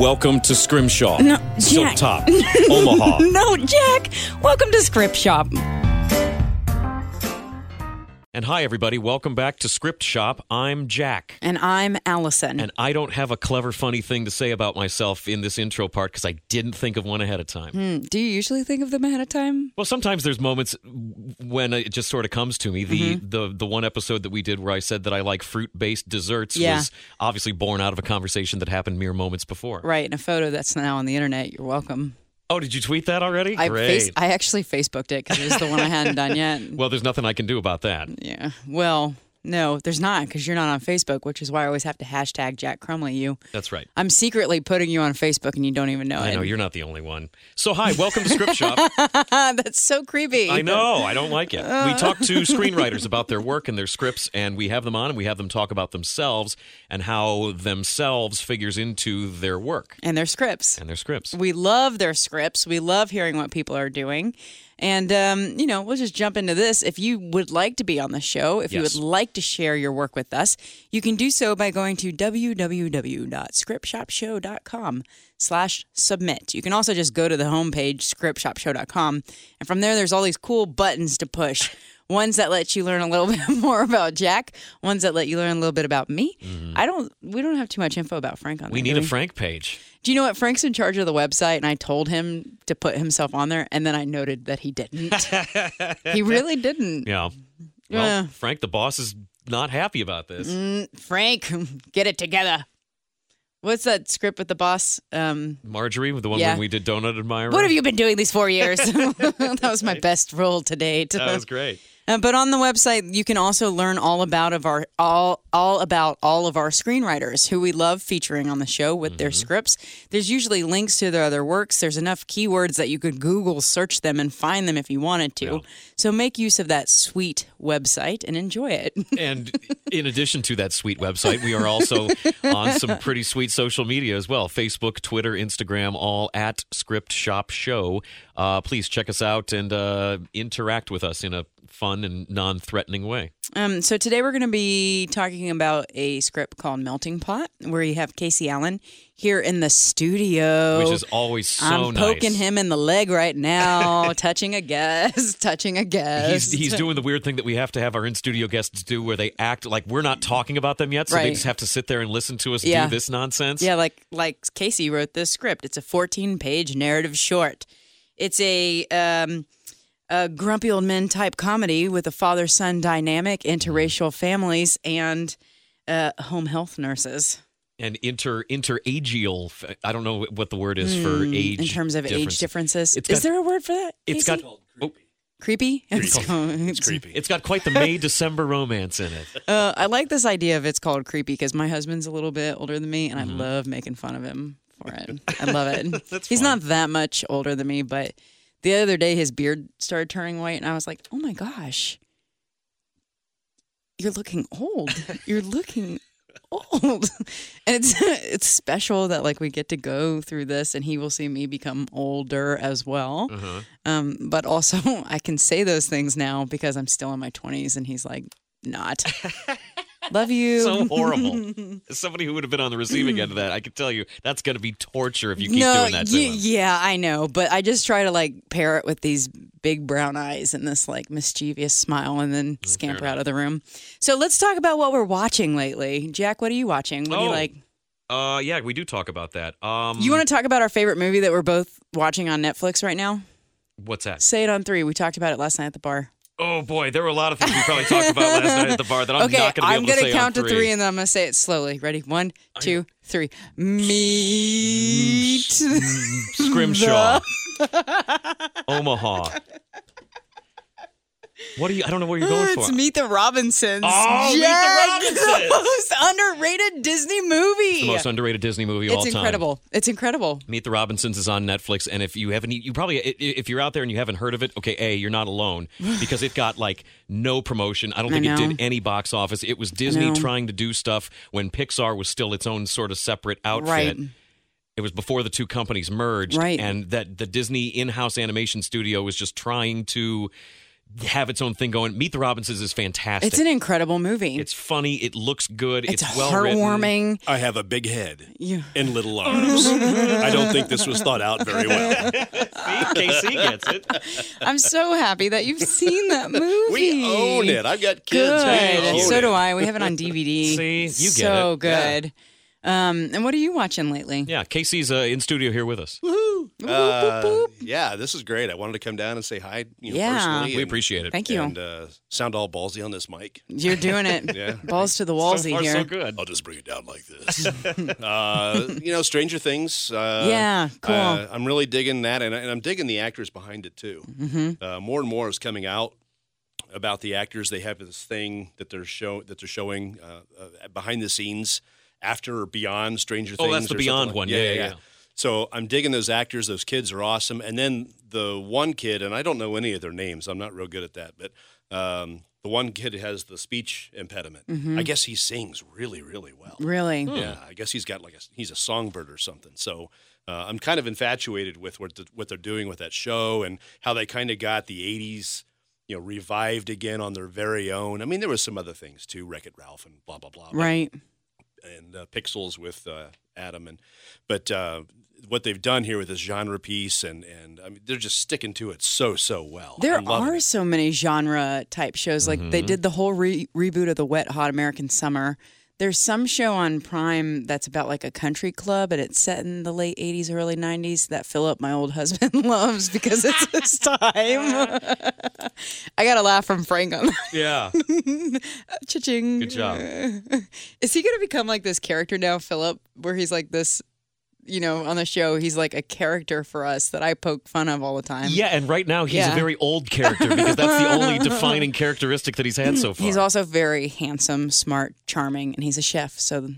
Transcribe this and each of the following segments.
Welcome to Scrimshaw. No, Silk Jack. Top. Omaha. No, Jack! Welcome to Script Shop. And hi, everybody. Welcome back to Script Shop. I'm Jack. And I'm Allison. And I don't have a clever, funny thing to say about myself in this intro part because I didn't think of one ahead of time. Hmm, Do you usually think of them ahead of time? Well, sometimes there's moments when it just sort of comes to me. The Mm-hmm. the the one episode that we did where I said that I like fruit based desserts Yeah. was obviously born out of a conversation that happened mere moments before. Right, in a photo that's now on the internet. You're welcome. Oh, did you tweet that already? I Great. face, I actually Facebooked it because it was the one I hadn't done yet. well, there's nothing I can do about that. Yeah. Well, no, there's not because you're not on Facebook, which is why I always have to hashtag Jack Crumley you. That's right. I'm secretly putting you on Facebook and you don't even know I it. I know you're not the only one. So, hi, welcome to Script Shop. that's so creepy. I know, I don't like it. We talk to screenwriters about their work and their scripts, and we have them on and we have them talk about themselves and how themselves figures into their work And their scripts. and their scripts. We love their scripts. We love hearing what people are doing. And, um, you know, we'll just jump into this. If you would like to be on the show, if you would like to share your work with us, you can do so by going to www.scriptshopshow.com slash submit. You can also just go to the homepage, scriptshopshow.com. And from there, there's all these cool buttons to push. Ones that let you learn a little bit more about Jack, ones that let you learn a little bit about me. I don't, we don't have too much info about Frank on Mm-hmm. We there, need a Frank page. do you know what? Frank's in charge of the website, and I told him to put himself on there, and then I noted that he didn't. he really didn't. Yeah. Well, Yeah. Frank, the boss, is not happy about this. Mm, Frank, get it together. What's that script with the boss? Um, Marjorie, the one Yeah. when we did Donut Admirer. what have you been doing these four years? that was my best role to date. That was great. Uh, but on the website, you can also learn all about of our all all about all of our screenwriters who we love featuring on the show with their scripts. There's usually links to their other works. There's enough keywords that you could Google search them and find them if you wanted to. So make use of that sweet website and enjoy it. And in addition to that sweet website, we are also on some pretty sweet social media as well Facebook, Twitter, Instagram, all at Script Shop Show. Uh, please check us out and uh, interact with us in a fun and non threatening way. Um, so today we're going to be talking about a script called Melting Pot, where you have Casey Allen here in the studio. Which is always so nice. I'm poking nice. him in the leg right now, touching a guest, touching a guest. He's, he's doing the weird thing that we have to have our in studio guests do where they act like we're not talking about them yet. So they just have to sit there and listen to us Yeah. do this nonsense. Yeah, like like Casey wrote this script. It's a 14 page narrative short. It's a um, a grumpy old men type comedy with a father son dynamic, interracial families, and uh, home health nurses. And inter interagial. I don't know what the word is for age. Hmm, in terms of age differences. It's Is there a word for that? It's Casey? got. Oh, creepy. It's, called- It's creepy. it's got quite the May December romance in it. Uh, I like this idea of it's called creepy because my husband's a little bit older than me, and Mm-hmm. I love making fun of him for it. I love it. He's fun. not that much older than me, but the other day his beard started turning white, and I was like, "Oh my gosh, you're looking old. You're looking." old and it's it's special that like we get to go through this and he will see me become older as well Uh-huh. um but also i can say those things now because i'm still in my 20s and he's like not love you So horrible. As somebody who would have been on the receiving end of that, I can tell you that's going to be torture if you keep no, doing that to him. yeah, I know, but I just try to like pair it with these big brown eyes and this like mischievous smile, and then Mm, scamper out of the room. So let's talk about what we're watching lately. Jack, what are you watching? What do you Oh, like? Uh, yeah, we do talk about that. Um, You want to talk about our favorite movie that we're both watching on Netflix right now? What's that? Say it on three. We talked about it last night at the bar. Oh boy, there were a lot of things we probably talked about last night at the bar that I'm okay, not going to be I'm able to gonna say count on to three, and then I'm gonna say it slowly. Ready? One, two, three. Meet Scrimshaw, Omaha. What do you? I don't know where you're going it's for. Meet the Robinsons. Oh, Meet the Robinsons. the most underrated Disney movie. It's the most underrated Disney movie of all it's time. incredible. It's incredible. Meet the Robinsons is on Netflix, and if you haven't, you probably if you're out there and you haven't heard of it, okay, a you're not alone because it got like no promotion. I don't I think it did any box office. It was Disney trying to do stuff when Pixar was still its own sort of separate outfit. Right. It was before the two companies merged, Right. and that the Disney in-house animation studio was just trying to have its own thing going. Meet the Robinsons is fantastic. It's an incredible movie. It's funny. It looks good. It's, It's, well written. heartwarming. I have a big head Yeah. and little arms. I don't think this was thought out very well. Casey gets it. I'm so happy that you've seen that movie. We own it. I've got kids. Good. We so it. do I. We have it on DVD. See, you get so it. good. Um, and what are you watching lately? Yeah, Casey's uh, in studio here with us. Uh, yeah, this is great. I wanted to come down and say hi. You know, Yeah. personally We and- appreciate it. Thank you. And uh, sound all ballsy on this mic. You're doing it. Yeah. Balls to the So wallsy far, here. so good. I'll just bring it down like this. uh, you know, Stranger Things. Uh, Yeah, cool. uh, I'm really digging that, and, I- and I'm digging the actors behind it too. Mm-hmm. Uh, more and more is coming out about the actors. They have this thing that they're show that they're showing uh, uh, behind the scenes after or beyond Stranger Oh, Things. that's the or Beyond like- one. Yeah, yeah, yeah. So I'm digging those actors. Those kids are awesome. And then the one kid, and I don't know any of their names. I'm not real good at that, but. Um, the one kid has the speech impediment. Mm-hmm. I guess he sings really, really well. Really? Yeah, I guess he's got like a he's a songbird or something. So uh, I'm kind of infatuated with what the, what they're doing with that show and how they kind of got the '80s, you know, revived again on their very own. I mean, there was some other things too, Wreck It Ralph and blah blah blah, but- Right. And uh, Pixels with uh, Adam and but uh, what they've done here with this genre piece and and I mean they're just sticking to it so so well. There are it. so many genre type shows. Like Mm-hmm. they did the whole re- reboot of the Wet Hot American Summer. There's some show on Prime that's about like a country club and it's set in the late 80s, early 90s that Philip, my old husband, loves because it's his time. I got a laugh from Frank on that. Yeah. Cha-ching. Good job. Is he going to become like this character now, Philip, where he's like this, you know, on the show, he's like a character for us that I poke fun of all the time. Yeah, and right now he's Yeah. a very old character because that's the only defining characteristic that he's had so far. He's also very handsome, smart, charming, and he's a chef. So,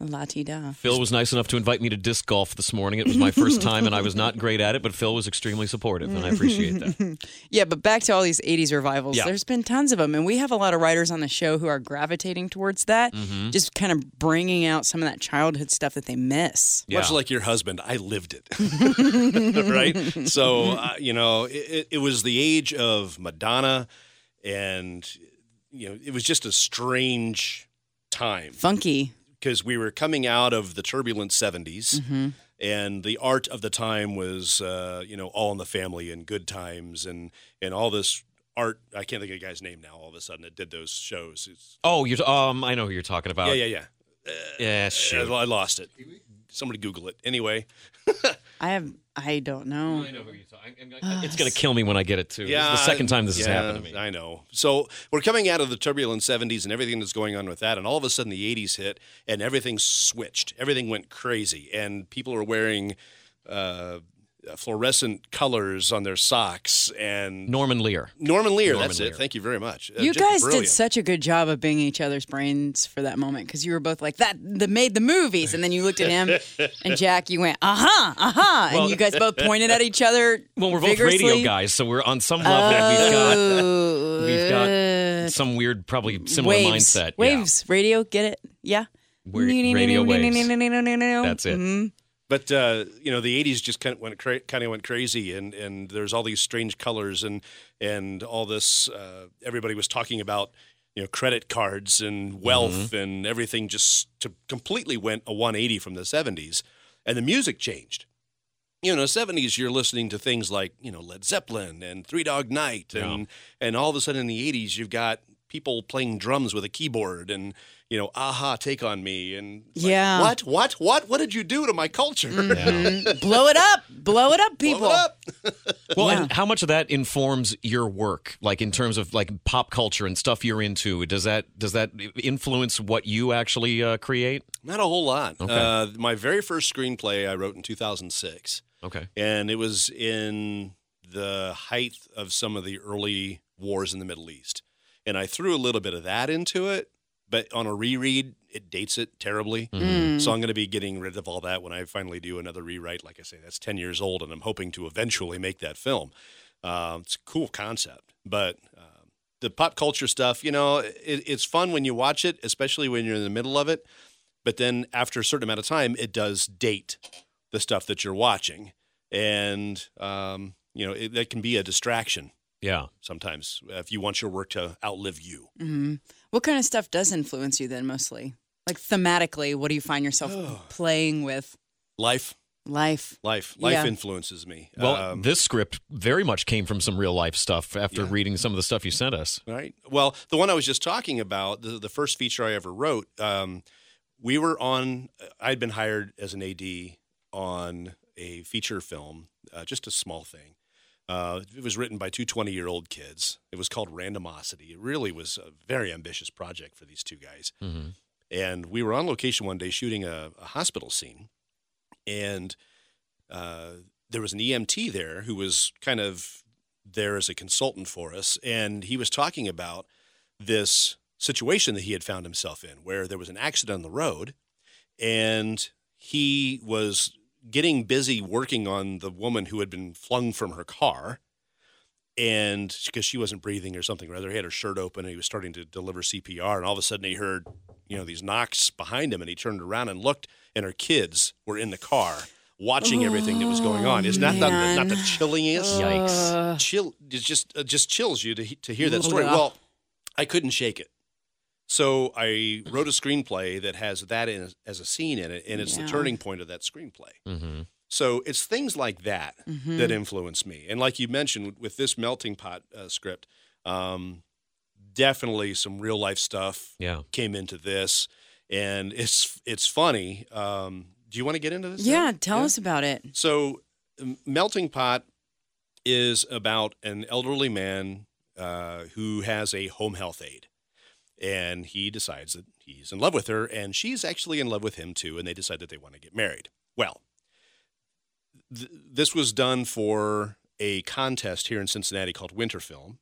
la ti da. Phil was nice enough to invite me to disc golf this morning. It was my first time, and I was not great at it, but Phil was extremely supportive, and I appreciate that. Yeah, but back to all these 80s revivals. Yeah. There's been tons of them. And we have a lot of writers on the show who are gravitating towards that, Mm-hmm. just kind of bringing out some of that childhood stuff that they miss. Much like your husband, I lived it. right? So, uh, you know, it, it- it was the age of Madonna, and, you know, it was just a strange time Funky. Because we were coming out of the turbulent 70s. And the art of the time was, uh, you know, all in the family and good times and, and all this art. I can't think of the guy's name now. All of a sudden, it did those shows. It's, Oh, you're um, I know who you're talking about. yeah, yeah, yeah. yeah. Shoot. I lost it. Somebody Google it. Anyway, I have, I don't know. I know who you're talking. It's gonna kill me when I get it too. Yeah, it's the second time this has yeah, happened to me. I know. So we're coming out of the turbulent 70s and everything that's going on with that, and all of a sudden the 80s hit and everything switched. Everything went crazy, and people are wearing uh, fluorescent colors on their socks. And Norman Lear. Norman Lear, Norman that's Lear. it. Thank you very much. Uh, You just guys brilliant. did such a good job of being each other's brains for that moment because you were both like that. That made the movies, and then you looked at him and Jack. You went, uh huh, uh huh, and you guys both pointed at each other. Well, we're both vigorously. radio guys, so we're on some level we've got Oh, we've got uh, some weird, probably similar waves. mindset. Yeah. Waves, radio, get it? Yeah. We're radio waves. That's it. But uh, you know, the '80s just kind of went cra- kind of went crazy, and and there's all these strange colors and and all this. Uh, everybody was talking about you know credit cards and wealth and everything. Just to completely went a 180 from the '70s, and the music changed. You know, '70s you're listening to things like you know Led Zeppelin and Three Dog Night, and and all of a sudden in the '80s you've got people playing drums with a keyboard and you know, aha, take on me, and it's like, Yeah. what, what, what, what did you do to my culture? Mhm. Blow it up. Blow it up, people. Blow it up. Well, Yeah. and how much of that informs your work, like in terms of like pop culture and stuff you're into? Does that does that influence what you actually uh, create? Not a whole lot. Okay. Uh, my very first screenplay I wrote in 2006, Okay. and it was in the height of some of the early wars in the Middle East. And I threw a little bit of that into it, but on a reread, it dates it terribly. Mm. So I'm going to be getting rid of all that when I finally do another rewrite. Like I say, that's 10 years old, and I'm hoping to eventually make that film. Um, it's a cool concept, but um, the pop culture stuff, you know, it, it's fun when you watch it, especially when you're in the middle of it. But then after a certain amount of time, it does date the stuff that you're watching, and um, you know it, that can be a distraction Yeah. sometimes if you want your work to outlive you. hmm What kind of stuff does influence you then mostly? Like thematically, what do you find yourself playing with? Life, Life. life, life Yeah. influences me. Well, Um, this script very much came from some real life stuff after Yeah. reading some of the stuff you sent us. Right. Well, the one I was just talking about, the, the first feature I ever wrote, um, we were on, I'd been hired as an AD on a feature film, uh, just a small thing. Uh, it was written by two 20 year old kids. It was called Randomosity. It really was a very ambitious project for these two guys. Mm-hmm. And we were on location one day shooting a, a hospital scene. And uh, there was an EMT there who was kind of there as a consultant for us. And he was talking about this situation that he had found himself in where there was an accident on the road and he was getting busy working on the woman who had been flung from her car and because she wasn't breathing or something or other he had her shirt open and he was starting to deliver cpr and all of a sudden he heard you know these knocks behind him and he turned around and looked and her kids were in the car watching everything that was going on isn't that not, the- not the man. chilliest Yikes. Chill it just it just chills you to to hear that story. Yeah. Well, I couldn't shake it. So I wrote a screenplay that has that in, as a scene in it, and it's Yeah. the turning point of that screenplay. Mm-hmm. So it's things like that mhm. that influence me. And like you mentioned with this melting pot uh, script, um, definitely some real life stuff Yeah. came into this, and it's it's funny. Um, do you want to get into this? yeah, now? tell us about it. So, M- Melting Pot is about an elderly man uh, who has a home health aide. And he decides that he's in love with her, and she's actually in love with him too, and they decide that they want to get married. Well, th- this was done for a contest here in Cincinnati called Winter Film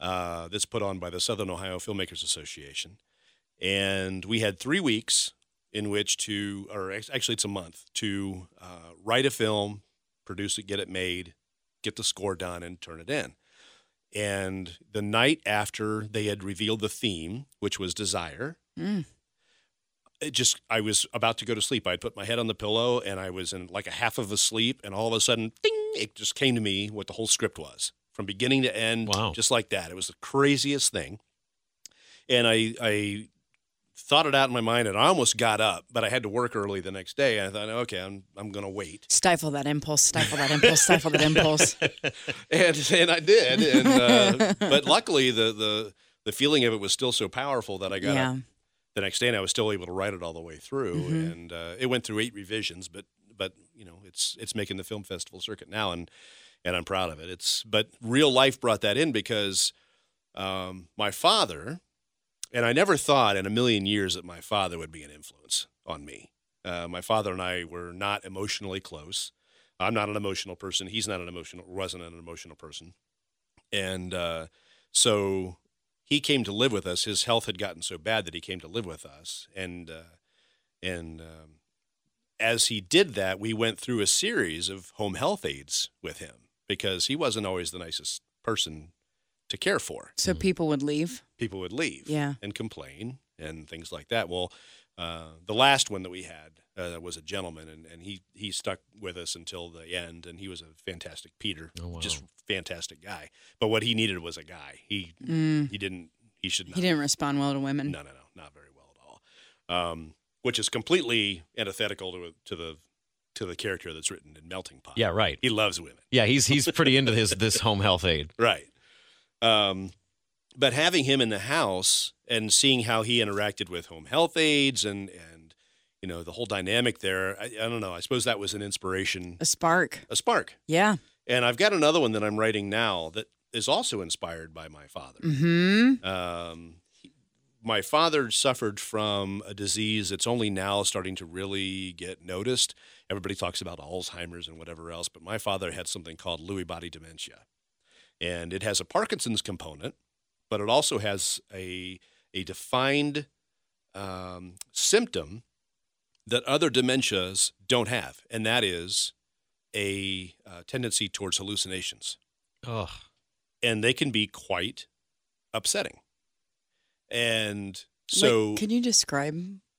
uh, that's put on by the Southern Ohio Filmmakers Association. And we had three weeks in which to, or act- actually it's a month, to uh, write a film, produce it, get it made, get the score done, and turn it in. And the night after they had revealed the theme, which was desire, Mm. it just I was about to go to sleep. I'd put my head on the pillow and I was in like a half of a sleep, and all of a sudden, ding! It just came to me what the whole script was from beginning to end, Wow. just like that. It was the craziest thing, and I I thought it out in my mind, and I almost got up, but I had to work early the next day. And I thought, okay, I'm I'm gonna wait, Stifle that impulse, stifle that impulse, stifle that impulse. and and I did, and uh, but luckily the the the feeling of it was still so powerful that I got Yeah. up the next day and I was still able to write it all the way through. Mhm. And uh, it went through eight revisions, but but you know it's it's making the film festival circuit now, and and I'm proud of it. It's but real life brought that in because um, my father, and I never thought in a million years that my father would be an influence on me. Uh, my father and I were not emotionally close. I'm not an emotional person. He's not an emotional wasn't an emotional person, and uh, so he came to live with us. His health had gotten so bad that he came to live with us, and uh, and um, as he did that, we went through a series of home health aides with him because he wasn't always the nicest person to care for. So people would leave. People would leave, Yeah. and complain and things like that. Well, uh, the last one that we had uh, was a gentleman, and, and he he stuck with us until the end, and he was a fantastic Peter, Oh, wow. just fantastic guy. But what he needed was a guy. He Mm. he didn't. He should not. He didn't respond well to women. No, no, no, not very well at all. Um, which is completely antithetical to to the to the character that's written in Melting Pot. Yeah, right. he loves women. Yeah, he's he's pretty into his this home health aid. Right. Um, but having him in the house and seeing how he interacted with home health aides and and you know the whole dynamic there, I, I don't know. I suppose that was an inspiration, A spark. a spark. Yeah. And I've got another one that I'm writing now that is also inspired by my father. Hmm. Um, he- my father suffered from a disease that's only now starting to really get noticed. Everybody talks about Alzheimer's and whatever else, but my father had something called Lewy body dementia. And it has a Parkinson's component, but it also has a a defined um, symptom that other dementias don't have, and that is a uh, tendency towards hallucinations, Ugh. and they can be quite upsetting. And so, like, can you describe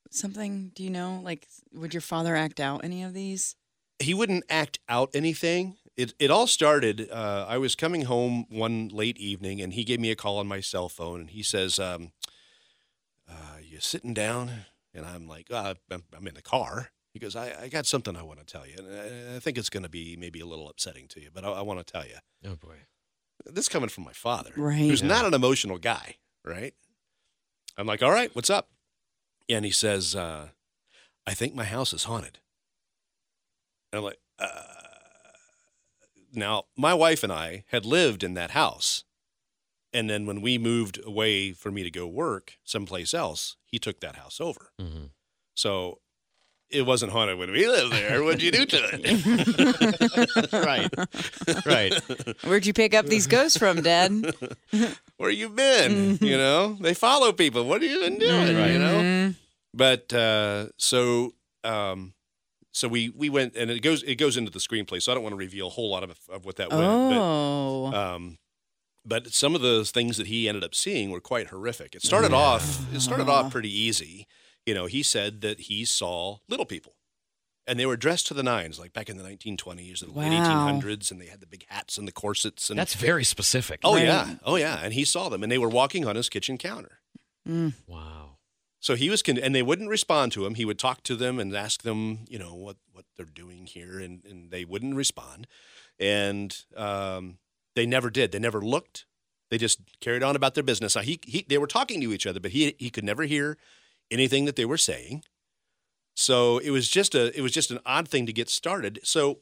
something? Do you know? Like, would your father act out any of these? he wouldn't act out anything. It it all started. Uh, I was coming home one late evening, and he gave me a call on my cell phone, and he says, um, uh, "You sitting down?" And I'm like, uh, I'm, "I'm in the car." He goes, I, "I got something I want to tell you, and I, I think it's going to be maybe a little upsetting to you, but I, I want to tell you." Oh boy. This coming from my father, Right. who's Yeah. not an emotional guy, right? I'm like, "All right, what's up?" And he says, uh, "I think my house is haunted." And I'm like, now my wife and I had lived in that house. And then when we moved away for me to go work someplace else, he took that house over. hmm So it wasn't haunted when we lived there. What'd you do to it? right. Right. Where'd you pick up these ghosts from, Dad? Where you been? You know, they follow people. What have you been doing? You know? Mhm. But uh, so um, so we we went and it goes it goes into the screenplay. So I don't want to reveal a whole lot of, of what that went. But Oh. Um, but some of the things that he ended up seeing were quite horrific. It started off it started off pretty easy. You know, he said that he saw little people. And they were dressed to the nines, like back in the 1920s and late 1800s, and they had the big hats and the corsets. And That's very specific. oh Right. yeah, oh yeah, and he saw them, and they were walking on his kitchen counter. Mm. Wow. So he was, con- and they wouldn't respond to him. He would talk to them and ask them, you know, what what they're doing here, and and they wouldn't respond, and um, they never did. They never looked. They just carried on about their business. Now he, he they were talking to each other, but he he could never hear anything that they were saying. So it was just a it was just an odd thing to get started. So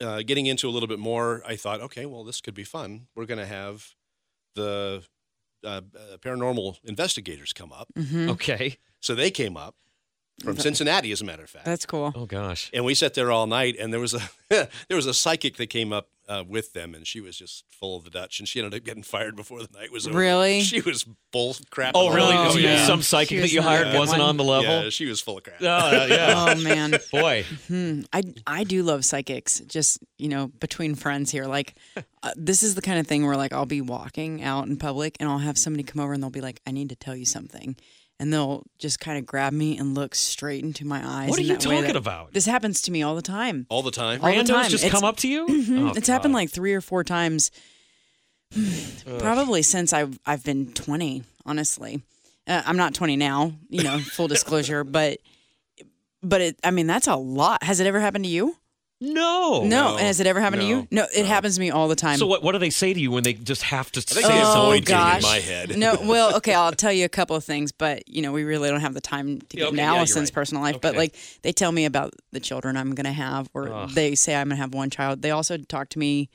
uh, getting into a little bit more, I thought, okay, well, this could be fun. We're going to have the uh, uh, paranormal investigators come up. Mhm. Okay. So they came up from Cincinnati, as a matter of fact. That's cool. Oh gosh. and we sat there all night, and there was a there was a psychic that came up uh, with them, and she was just full of the Dutch, and she ended up getting fired before the night was over. Really? She was bull crap. Oh really? Oh, So yeah. Some psychic that you hired the wasn't one. on the level. Yeah, she was full of crap. Oh, uh, yeah. Oh man. Boy. Hmm. I I do love psychics. Just you know, between friends here, like uh, this is the kind of thing where like I'll be walking out in public and I'll have somebody come over and they'll be like, "I need to tell you something," and they'll just kind of grab me and look straight into my eyes. What are in you that way talking that- about? This happens to me all the time. All the time. All the Randos time. just It's- come up to you? Mhm. Oh, it's happened God. like three or four times, probably since I've I've been twenty. Honestly, uh, I'm not twenty now. You know, full disclosure, but but it. I mean, that's a lot. Has it ever happened to you? No. no. no. And has it ever happened to you? No. It happens to me all the time. So what? What do they say to you when they just have to? Say they Oh, something? avoid gosh. in my head. no, well, okay, I'll tell you a couple of things, but you know, we really don't have the time to Yeah, get okay, into yeah, you're Allison's right. personal life. But Okay. like, they tell me about the children I'm going to have, or Ugh. they say I'm going to have one child. They also talk to me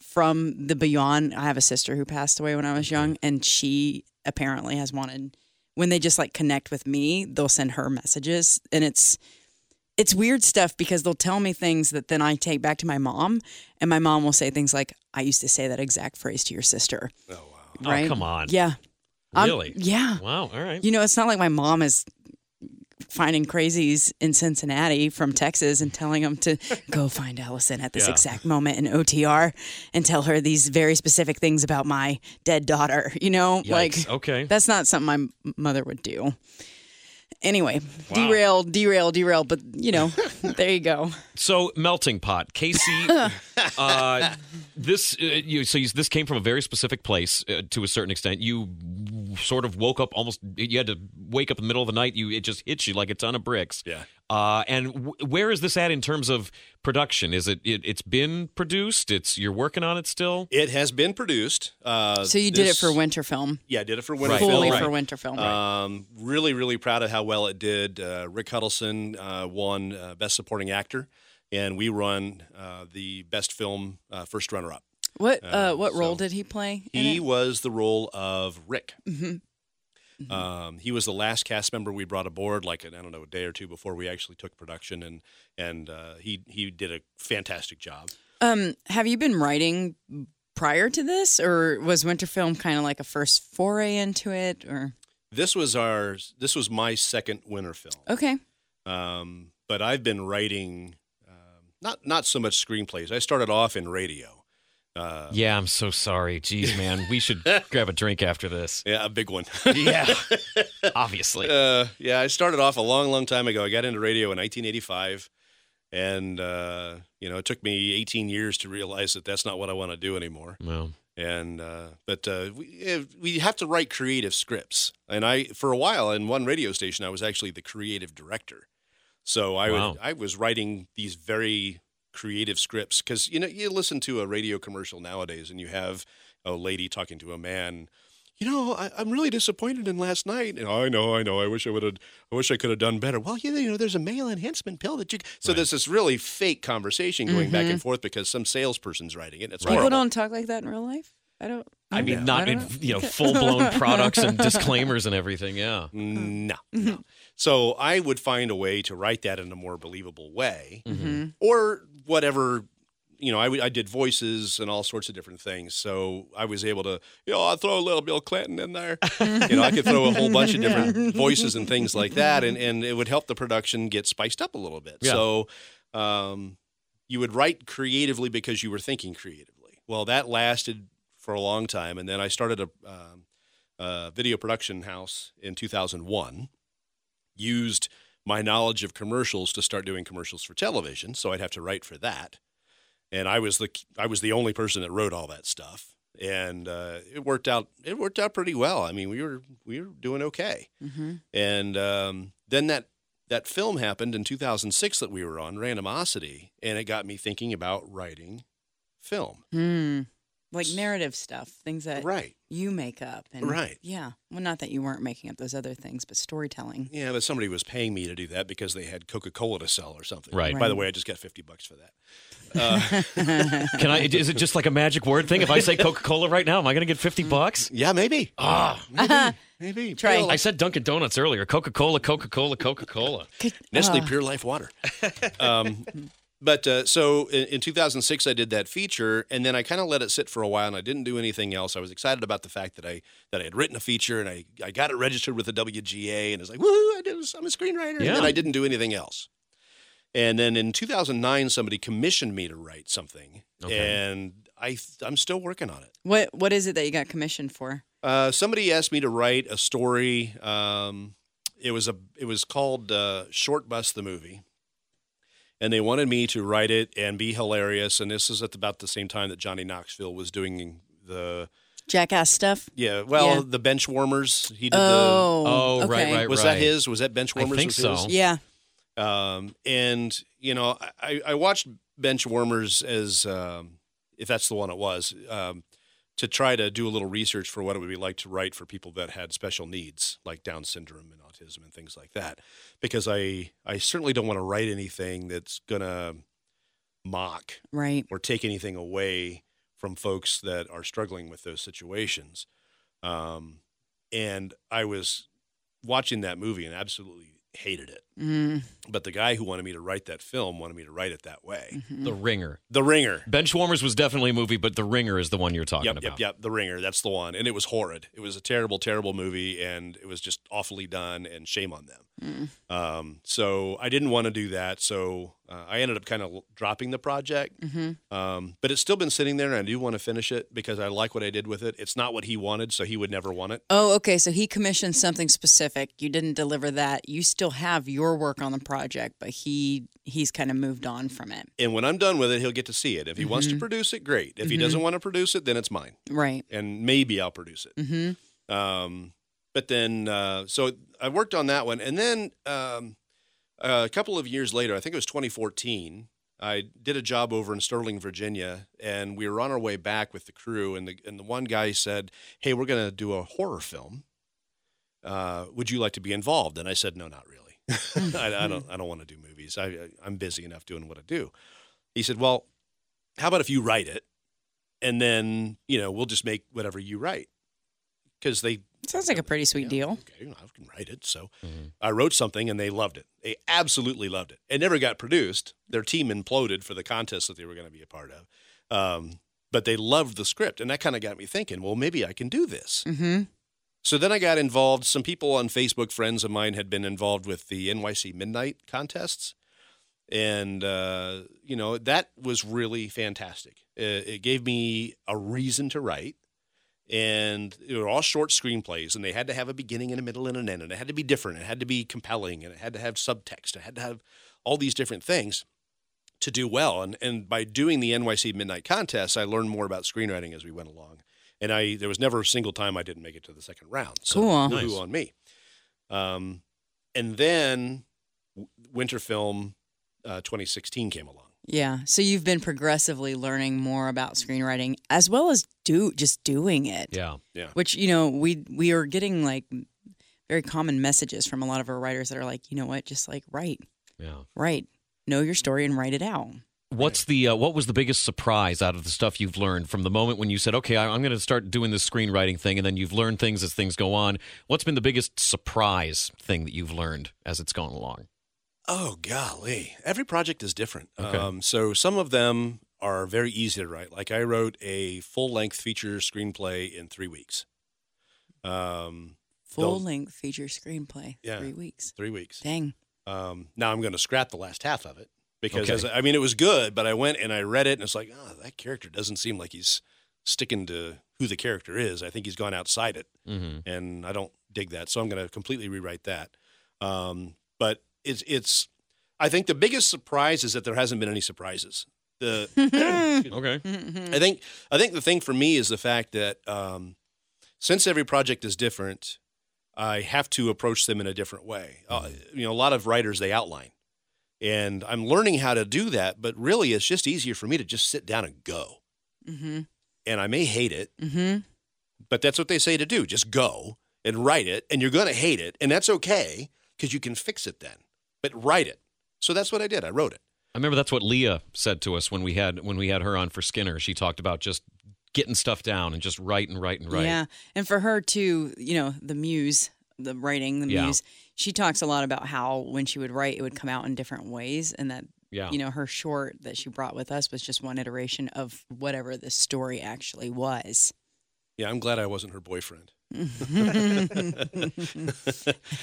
from the beyond. I have a sister who passed away when I was young, mm-hmm. and she apparently has wanted when they just like connect with me, they'll send her messages, and it's it's weird stuff because they'll tell me things that then I take back to my mom, and my mom will say things like, "I used to say that exact phrase to your sister." Oh wow. Oh, Right? come on. Yeah. I'm- Really? yeah. Wow. All right. You know, it's not like my mom is finding crazies in Cincinnati from Texas and telling them to go find Allison at this Yeah. exact moment in OTR and tell her these very specific things about my dead daughter. You know, like okay. that's not something my mother would do. Anyway, Wow. derail, derail, derail. But you know, there you go. So melting pot, Casey. uh, this uh, you so you, this came from a very specific place uh, to a certain extent. You sort of woke up almost. You had to wake up in the middle of the night. You it just hit you like a ton of bricks. Yeah. Uh, and w- where is this at in terms of production? Is it, it it's been produced? It's you're working on it still. It has been produced. Uh, So you did it for winter film, Yeah, I did it for winter Right. film. fully Right. for winter film. Um, really, really proud of how well it did. Uh, Rick Huddleston uh, won uh, Best Supporting Actor, and we run uh, the Best Film uh, First Runner Up. What uh, uh, what role so did he play? He it? was the role of Rick. Mm-hmm. Um, he was the last cast member we brought aboard, like I don't know, a day or two before we actually took production, and and uh, he he did a fantastic job. Um, have you been writing prior to this, or was winter film kind of like a first foray into it? Or This was our this was my second winter film. okay, Um, but I've been writing um, not not so much screenplays. I started off in radio. Uh, Yeah, I'm so sorry. Jeez, man, we should grab a drink after this. yeah, a big one. Yeah, obviously. uh, yeah, I started off a long, long time ago. I got into radio in 1985, and uh, you know, it took me 18 years to realize that that's not what I want to do anymore. Well, And uh, but uh, we eh, we have to write creative scripts, and I for a while in one radio station I was actually the creative director. So I Wow. would I was writing these very creative scripts because you know you listen to a radio commercial nowadays and you have a lady talking to a man. You know, I, I'm really disappointed in last night. And I know, I know. I wish I would have. I wish I could have done better. Well, you know, you know, there's a male enhancement pill that you. So there's this really fake conversation going back and forth because some salesperson's writing it. It's people horrible. don't talk like that in real life. I don't. I mean, know. not I in know. you know full blown products and disclaimers and everything. Yeah. No, no. So I would find a way to write that in a more believable way, Mm-hmm. or whatever. You know, I, I did voices and all sorts of different things. So I was able to, you know, I'll throw a little Bill Clinton in there. you know, I could throw a whole bunch of different voices and things like that, and, and it would help the production get spiced up a little bit. Yeah. So um, you would write creatively because you were thinking creatively. Well, that lasted for a long time, and then I started a, um, a video production house in 2001 used my knowledge of commercials to start doing commercials for television. So I'd have to write for that, and I was the I was the only person that wrote all that stuff, and uh, it worked out. It worked out pretty well. I mean, we were we were doing okay, Mm-hmm. and um, then that that film happened in 2006 that we were on Randomosity, and it got me thinking about writing film. Hmm. Like narrative stuff, things that Right. you make up. And, Right. Yeah. Well, not that you weren't making up those other things, but storytelling. Yeah, but somebody was paying me to do that because they had Coca Cola to sell or something. Right. By the way, I just got 50 bucks for that. Uh, Can I? Is it just like a magic word thing? If I say Coca Cola right now, am I going to get fifty bucks? yeah, maybe. Ah, Maybe. maybe. Try. I said Dunkin' Donuts earlier. Coca Cola, Coca Cola, Coca Cola. Nestle Ah. Pure Life Water. um, but uh, so in, in 2006, I did that feature, and then I kind of let it sit for a while, and I didn't do anything else. I was excited about the fact that I that I had written a feature, and I, I got it registered with the WGA, and it's like, woo, I did, I'm a screenwriter. Yeah. And then I didn't do anything else. And then in 2009, somebody commissioned me to write something, Okay. and I I'm still working on it. What What is it that you got commissioned for? Uh, somebody asked me to write a story. Um, it was a it was called uh, Short Bus the movie, and they wanted me to write it and be hilarious. And this is at about the same time that Johnny Knoxville was doing the Jackass stuff? yeah well Yeah. the Benchwarmers. He did Oh. Oh, right, okay. right, was that his was that bench I warmers? think was so. his? Yeah. Um, and you know, I, I watched Benchwarmers as um, if that's the one it was, um, to try to do a little research for what it would be like to write for people that had special needs like Down syndrome and autism and things like that. Because I I certainly don't want to write anything that's gonna mock Right. or take anything away from folks that are struggling with those situations. Um, and I was watching that movie and absolutely hated it. Mm. But the guy who wanted me to write that film wanted me to write it that way. The Ringer. The Ringer. Benchwarmers was definitely a movie, but The Ringer is the one you're talking Yep, about. yep, yep. The Ringer. That's the one. And it was horrid. It was a terrible, terrible movie, and it was just awfully done. And shame on them. Mm. Um, so I didn't want to do that. So uh, I ended up kind of dropping the project. Mm-hmm. Um, but it's still been sitting there, and I do want to finish it because I like what I did with it. It's not what he wanted, so he would never want it. Oh, okay. So he commissioned something specific. You didn't deliver that. You still have your work on the project, but he he's kind of moved on from it. And when I'm done with it, he'll get to see it. If he wants to produce it, great. If he doesn't want to produce it, then it's mine, Right. and maybe I'll produce it. Mm-hmm. Um, but then, uh, so I worked on that one, and then um, a couple of years later, I think it was 2014. I did a job over in Sterling, Virginia, and we were on our way back with the crew, and the and the one guy said, "Hey, we're going to do a horror film. Uh, would you like to be involved?" And I said, "No, not really. I, I don't. I don't want to do movies. I I'm busy enough doing what I do." He said, "Well, how about if you write it, and then you know we'll just make whatever you write." Because they Sounds like a pretty sweet yeah, deal. Okay, I can write it. So Mhm. I wrote something and they loved it. They absolutely loved it. It never got produced. Their team imploded for the contest that they were going to be a part of. Um, but they loved the script, and that kind of got me thinking. Well, maybe I can do this. Mm-hmm. So then I got involved. Some people on Facebook, friends of mine, had been involved with the NYC Midnight contests. And, uh, you know, that was really fantastic. It, it gave me a reason to write. And they were all short screenplays, and they had to have a beginning and a middle and an end. And it had to be different. It had to be compelling, and it had to have subtext. It had to have all these different things to do well. And, and by doing the NYC Midnight Contest, I learned more about screenwriting as we went along and I there was never a single time I didn't make it to the second round. So Cool. Nice. on me. Um, and then Winter Film uh, 2016 came along. Yeah. So you've been progressively learning more about screenwriting as well as do just doing it. Yeah. Yeah. Which, you know, we we are getting like very common messages from a lot of our writers that are like, you know what, just like write, Yeah. write, know your story and write it out. What's the uh, what was the biggest surprise out of the stuff you've learned from the moment when you said, "Okay, I'm going to start doing this screenwriting thing," and then you've learned things as things go on? What's been the biggest surprise thing that you've learned as it's gone along? Oh golly, every project is different. Okay. Um, so some of them are very easy to write. Like I wrote a full length feature screenplay in three weeks. Um, full length feature screenplay, Yeah. three weeks. three weeks. Dang. Um, now I'm going to scrap the last half of it because Okay. as, I mean it was good, but I went and I read it and it's like, oh, that character doesn't seem like he's sticking to who the character is. I think he's gone outside it, Mm-hmm. and I don't dig that. So I'm going to completely rewrite that. Um, but it's it's. I think the biggest surprise is that there hasn't been any surprises. The Okay. Mm-hmm. I think I think the thing for me is the fact that um, since every project is different, I have to approach them in a different way. Uh, you know, a lot of writers they outline, and I'm learning how to do that. But really, it's just easier for me to just sit down and go. Mm-hmm. And I may hate it, Mm-hmm. but that's what they say to do: just go and write it, and you're going to hate it, and that's okay because you can fix it then. But write it. So that's what I did. I wrote it. I remember that's what Leah said to us when we had when we had her on for Skinner. She talked about just getting stuff down and just write and write and write. Yeah. And for her too, you know, the muse, the writing, the Yeah. muse, she talks a lot about how when she would write, it would come out in different ways and that Yeah. you know, her short that she brought with us was just one iteration of whatever the story actually was. Yeah, I'm glad I wasn't her boyfriend.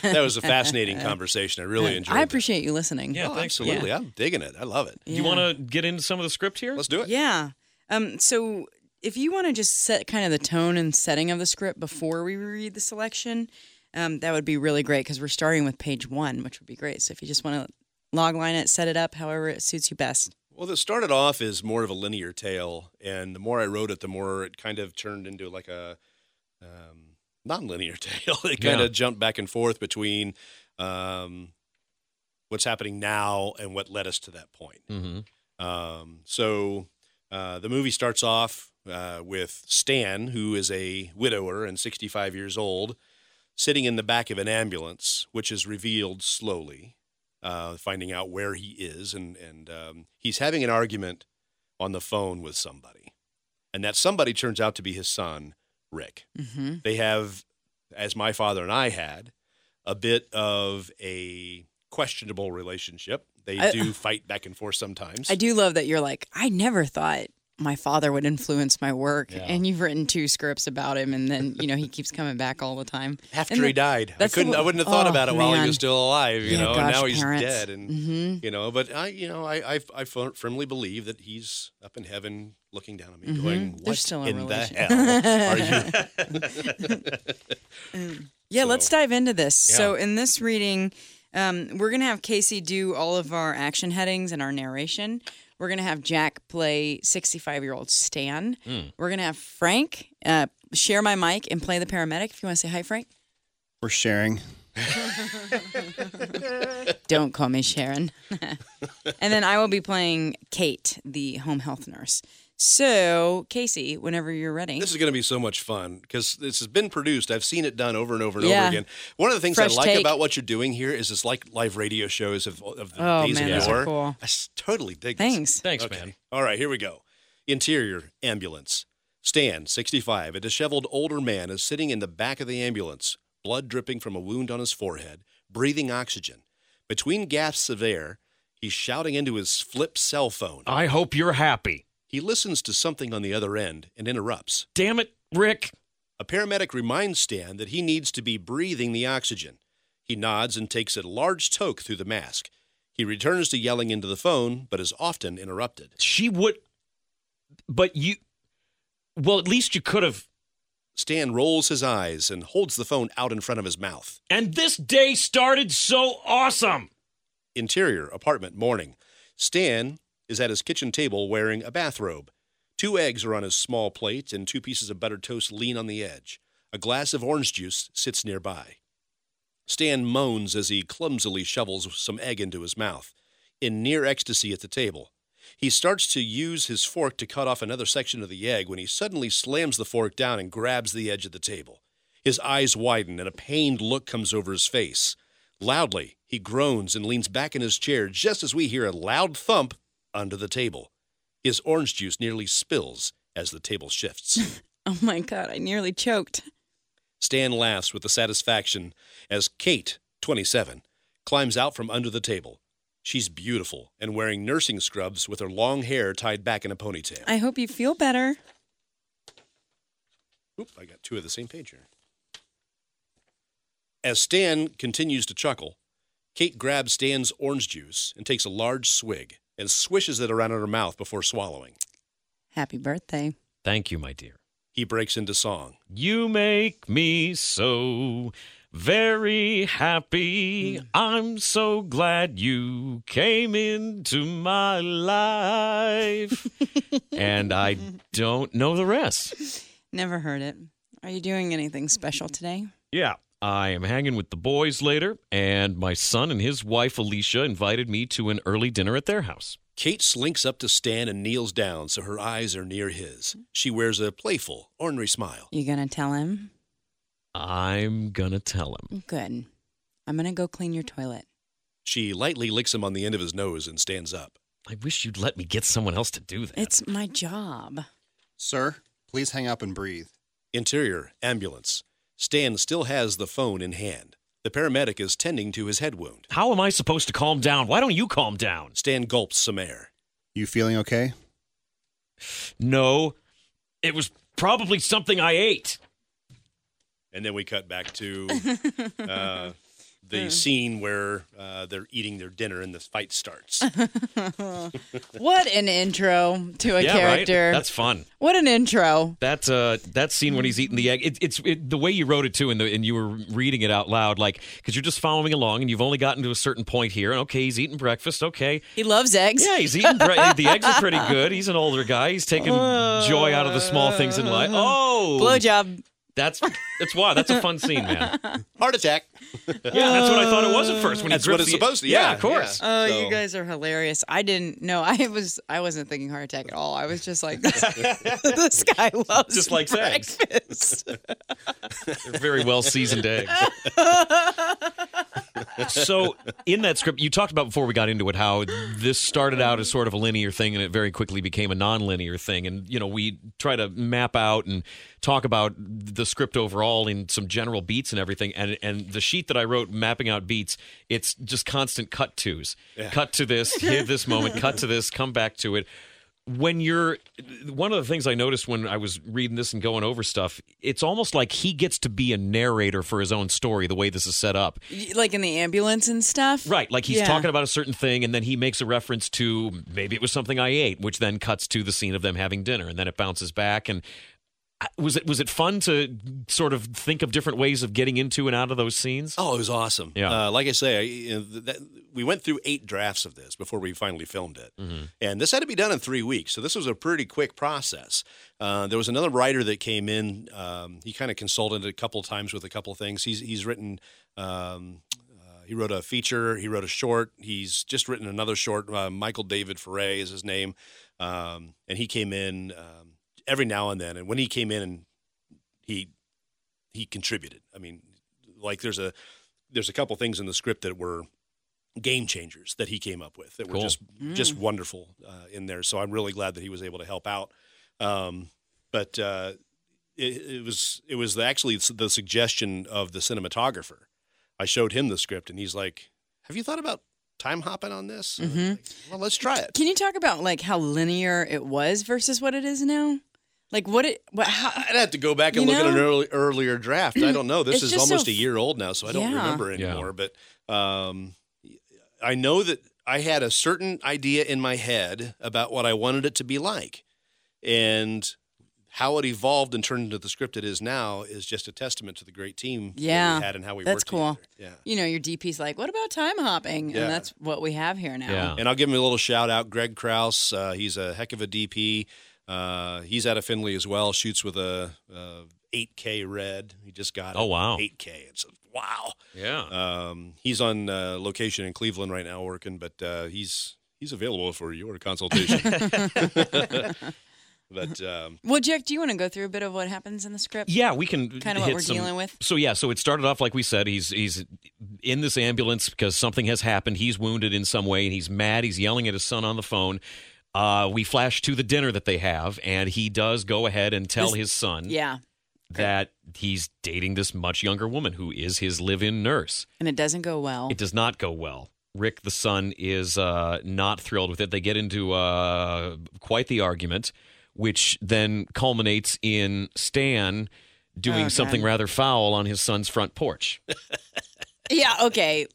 that was a fascinating conversation. I really enjoyed. It. I that. appreciate you listening. Yeah, Oh, thanks. absolutely. I'm digging it. I love it. You want to get into some of the script here? Let's do it. Yeah. Um, so if you want to just set kind of the tone and setting of the script before we read the selection, um, that would be really great because we're starting with page one, which would be great. So if you just want to log line it, set it up however it suits you best. Well, this started off as more of a linear tale, and the more I wrote it, the more it kind of turned into like a um, non-linear tale. it kind Yeah. of jumped back and forth between um, what's happening now and what led us to that point. Mm-hmm. Um, so uh, the movie starts off uh, with Stan, who is a widower and 65 years old, sitting in the back of an ambulance, which is revealed slowly, uh, finding out where he is, and and um, he's having an argument on the phone with somebody, and that somebody turns out to be his son, Rick. Mm-hmm. They have, as my father and I had, a bit of a questionable relationship. They I- do fight back and forth sometimes. I do love that you're like, I never thought my father would influence my work. Yeah. And you've written two scripts about him. And then, you know, he keeps coming back all the time. After he died, I the couldn't. I wouldn't have thought oh, about it while he was still alive, you Yeah, know. and gosh, now he's parents. dead, and Mhm. you know. But I, you know, I, I, I firmly believe that he's up in heaven, looking down at me, Mhm. going, "What still a in the hell are you?" Yeah, So- let's dive into this. Yeah. So, in this reading, um, we're going to have Casey do all of our action headings and our narration. We're going to have Jack play 65 year old Stan. Mm. We're going to have Frank uh, share my mic and play the paramedic. If you want to say hi, Frank. We're sharing. Don't call me Sharon. and then I will be playing Kate, the home health nurse. So, Casey, whenever you're ready. This is going to be so much fun because this has been produced. I've seen it done over and over and Yeah. over again. One of the things Fresh I like take. about what you're doing here is it's like live radio shows of, of the Oh, days man, of those are yore. cool. I s- totally dig this. Thanks. Thanks, Okay. man. All right, here we go. Interior ambulance. Stan, 65, a disheveled older man, is sitting in the back of the ambulance, blood dripping from a wound on his forehead, breathing oxygen. Between gasps of air, he's shouting into his flip cell phone. I hope you're happy. He listens to something on the other end and interrupts. Damn it, Rick. A paramedic reminds Stan that he needs to be breathing the oxygen. He nods and takes a large toke through the mask. He returns to yelling into the phone, but is often interrupted. She would. But you. Well, at least you could have. Stan rolls his eyes and holds the phone out in front of his mouth. And this day started so awesome. Interior, apartment, morning. Stan is at his kitchen table wearing a bathrobe. Two eggs are on his small plate, and two pieces of buttered toast lean on the edge. A glass of orange juice sits nearby. Stan moans as he clumsily shovels some egg into his mouth, in near ecstasy at the table. He starts to use his fork to cut off another section of the egg when he suddenly slams the fork down and grabs the edge of the table. His eyes widen and a pained look comes over his face. Loudly, he groans and leans back in his chair just as we hear a loud thump under the table. His orange juice nearly spills as the table shifts. Oh my God, I nearly choked. Stan laughs with the satisfaction as Kate, 27, climbs out from under the table. She's beautiful and wearing nursing scrubs with her long hair tied back in a ponytail. I hope you feel better. Oop, I got two of the same page here. As Stan continues to chuckle, Kate grabs Stan's orange juice and takes a large swig and swishes it around in her mouth before swallowing. Happy birthday. Thank you, my dear. He breaks into song. You make me so very happy. I'm so glad you came into my life. and I don't know the rest. Never heard it. Are you doing anything special today? Yeah. I am hanging with the boys later, and my son and his wife Alicia invited me to an early dinner at their house. Kate slinks up to Stan and kneels down so her eyes are near his. She wears a playful, ornery smile. You gonna tell him? I'm gonna tell him. Good. I'm gonna go clean your toilet. She lightly licks him on the end of his nose and stands up. I wish you'd let me get someone else to do that. It's my job. Sir, please hang up and breathe. Interior, ambulance. Stan still has the phone in hand. The paramedic is tending to his head wound. How am I supposed to calm down? Why don't you calm down? Stan gulps some air. You feeling okay? No, it was probably something I ate. And then we cut back to uh, the scene where uh, they're eating their dinner and the fight starts. What an intro to a yeah, character. right. That's fun. what an intro. That uh, that scene when he's eating the egg, it, it's it, the way you wrote it too, and, the, and you were reading it out loud, like because you're just following along, and you've only gotten to a certain point here, and okay, he's eating breakfast, okay, He loves eggs. yeah, he's eating bre- the eggs are pretty good. He's an older guy, he's taking joy out of the small things in life. Oh, Blowjob. That's that's why that's a fun scene, man. Heart attack. Yeah, that's what I thought it was at first. When he That's what it's the- supposed to. Yeah, Yeah, of course. yeah. Oh, So- you guys are hilarious. I didn't know. I was. I wasn't thinking heart attack at all. I was just like, this, this guy loves Just likes eggs. breakfast. They're very well seasoned eggs. So, in that script, you talked about before we got into it how this started out as sort of a linear thing and it very quickly became a non-linear thing. And you know, we try to map out and talk about the script overall in some general beats and everything. And and the sheet that I wrote mapping out beats, it's just constant cut tos. Cut to this, hit this moment, cut to this, come back to it when you're one of the things I noticed when I was reading this and going over stuff, it's almost like he gets to be a narrator for his own story the way this is set up. like in the ambulance and stuff. Right, like he's Yeah. talking about a certain thing and then he makes a reference to maybe it was something I ate, which then cuts to the scene of them having dinner and then it bounces back and was it was it fun to sort of think of different ways of getting into and out of those scenes? Oh, it was awesome. Yeah. Uh, like I say, I, you know, that, we went through eight drafts of this before we finally filmed it. And this had to be done in three weeks. So this was a pretty quick process. Uh, there was another writer that came in. Um, he kind of consulted a couple times with a couple of things. He's, he's written. Um, uh, he wrote a feature. He wrote a short. He's just written another short. Uh, Michael David Foray is his name, um, and he came in um, every now and then. And when he came in, and he he contributed. I mean, like there's a there's a couple things in the script that were game changers that he came up with that were Cool. just just wonderful uh, in there. So I'm really glad that he was able to help out. Um, but uh, it, it was it was actually the suggestion of the cinematographer. I showed him the script, and he's like, "Have you thought about time hopping on this? And I'm like, well, let's try it. Can you talk about like how linear it was versus what it is now? Like what it what how I'd have to go back and You look at an early, earlier draft. I don't know. This is just so almost a f- year old now, so I don't Yeah. remember Yeah. anymore. But um, I know that I had a certain idea in my head about what I wanted it to be like, and how it evolved and turned into the script it is now is just a testament to the great team that Yeah. we had and how we That's worked cool. together. you know your DP's like what about time hopping? Yeah. And that's what we have here now. Yeah. And I'll give him a little shout out. Greg Kraus, uh, he's a heck of a DP. Uh, he's out of Findlay as well. Shoots with a, uh 8K red. He just got Oh, wow. 8K. It's a, wow. Yeah. Um, he's on uh, location in Cleveland right now working, but uh, he's he's available for your consultation. but um, Well, Jack, do you want to go through a bit of what happens in the script? Yeah, we can Kind of what we're some- dealing with? So yeah, so it started off like we said. He's he's in this ambulance because something has happened. He's wounded in some way, and he's mad. He's yelling at his son on the phone. Uh, we flash to the dinner that they have, and he does go ahead and tell This- his son Yeah. that he's dating this much younger woman who is his live-in nurse. And it doesn't go well. It does not go well. Rick, the son, is uh, not thrilled with it. They get into uh, quite the argument, which then culminates in Stan doing Oh, something rather foul on his son's front porch. Yeah, okay.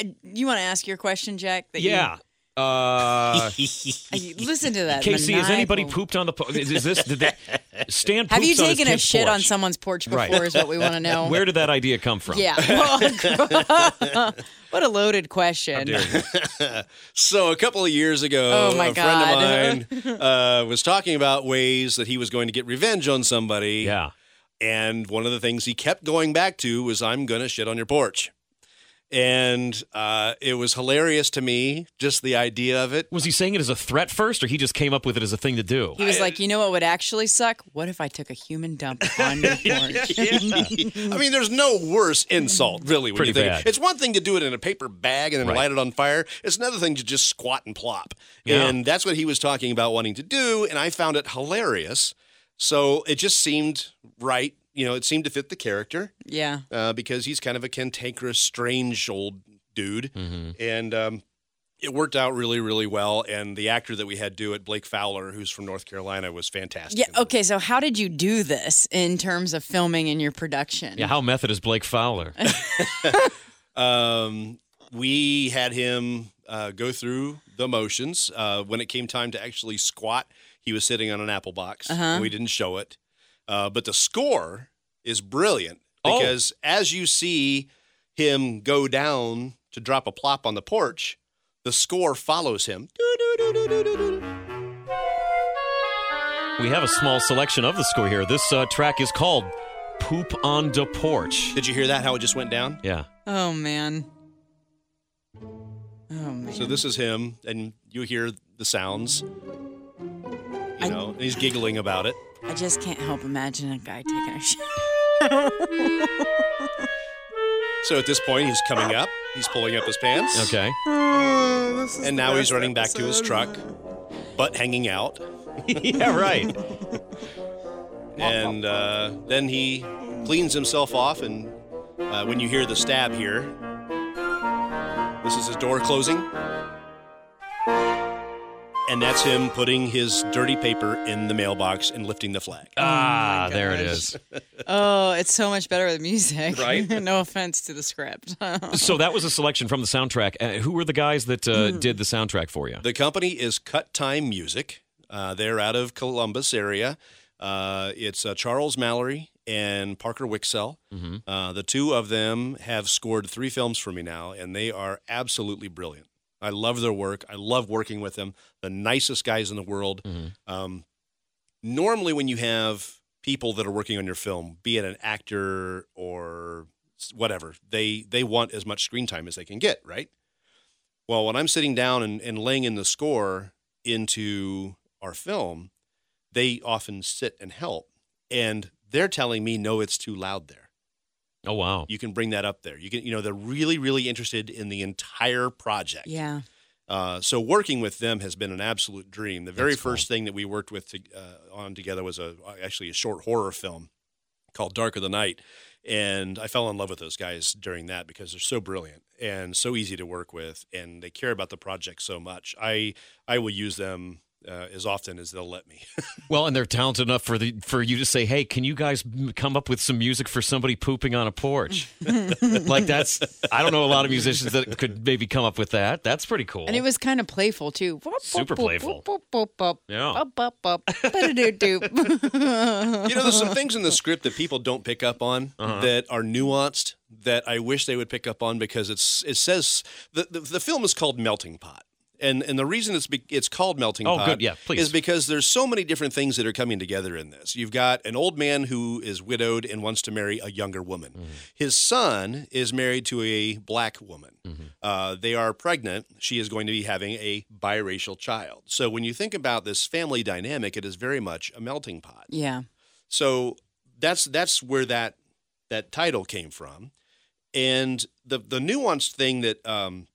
Uh, You want to ask your question, Jack? That you- yeah. Uh, listen to that. Casey, has anybody maniacal- pooped on the? Po- is, is this? Did they, Stan? Have you poops on his taken a kid's shit on someone's porch before? Right. Is what we want to know. Where did that idea come from? Yeah. what a loaded question. so a couple of years ago, Oh, my a friend of mine uh, was talking about ways that he was going to get revenge on somebody. Yeah. And one of the things he kept going back to was, I'm going to shit on your porch. And uh, it was hilarious to me, just the idea of it. Was he saying it as a threat first, or he just came up with it as a thing to do? He was like, you know what would actually suck? What if I took a human dump on your porch? I mean, there's no worse insult, really, when Pretty you think. bad. It's one thing to do it in a paper bag and then Right. light it on fire. It's another thing to just squat and plop. Yeah. And that's what he was talking about wanting to do, and I found it hilarious. So it just seemed right. You know, it seemed to fit the character yeah. uh, because he's kind of a cantankerous, strange old dude. And um, it worked out really, really well. And the actor that we had do it, Blake Fowler, who's from North Carolina, was fantastic. Yeah. Okay. So, how did you do this in terms of filming and your production? Yeah, how method is Blake Fowler? Um, we had him uh, go through the motions. Uh, when it came time to actually squat, he was sitting on an apple box. and we didn't show it. Uh, but the score is brilliant Oh. because as you see him go down to drop a plop on the porch, the score follows him. we have a small selection of the score here. This uh, track is called "Poop on the Porch." Did you hear that? How it just went down? Yeah. Oh man. Oh man. So this is him, and you hear the sounds. You I- know, and he's giggling about it. I just can't help imagine a guy taking a shit. So at this point, he's coming up. He's pulling up his pants. Okay. And now he's running back to his truck, butt hanging out. yeah. Right. And uh, then he cleans himself off. And uh, when you hear the stab here, this is his door closing. And that's him putting his dirty paper in the mailbox and lifting the flag. Ah, there it is. Oh, it's so much better with music. Right? no offense to the script. So that was a selection from the soundtrack. Uh, who were the guys that uh, did the soundtrack for you? The company is Cut Time Music. Uh, they're out of Columbus area. Uh, it's uh, Charles Mallory and Parker Wixell. Uh, the two of them have scored three films for me now, and they are absolutely brilliant. I love their work. I love working with them. The nicest guys in the world. Um, normally, when you have people that are working on your film, be it an actor or whatever, they they want as much screen time as they can get, right? Well, when I'm sitting down and, and laying in the score into our film, they often sit and help. And they're telling me, no, it's too loud there. Oh wow. You can bring that up there. You can, you know, they're really, really interested in the entire project. yeah. Uh, so working with them has been an absolute dream. The very That's cool. first thing that we worked with to, uh, on together was a actually a short horror film called Dark of the Night, And I fell in love with those guys during that because they're so brilliant and so easy to work with, and they care about the project so much. I I will use them uh, as often as they'll let me. Well, and they're talented enough for the for you to say, "Hey, can you guys m- come up with some music for somebody pooping on a porch?" like that's I don't know a lot of musicians that could maybe come up with that. That's pretty cool. And it was kind of playful too. Super playful. Yeah. Yeah. you know, there's some things in the script that people don't pick up on Uh-huh. that are nuanced that I wish they would pick up on because it's it says the the, the film is called Melting Pot. And, and the reason it's be, it's called melting Oh, pot good. Yeah, please. is because there's so many different things that are coming together in this. You've got an old man who is widowed and wants to marry a younger woman. Mm-hmm. His son is married to a black woman. Mm-hmm. Uh, they are pregnant. She is going to be having a biracial child. So when you think about this family dynamic, it is very much a melting pot. Yeah. So that's that's where that that title came from, and the the nuanced thing that um,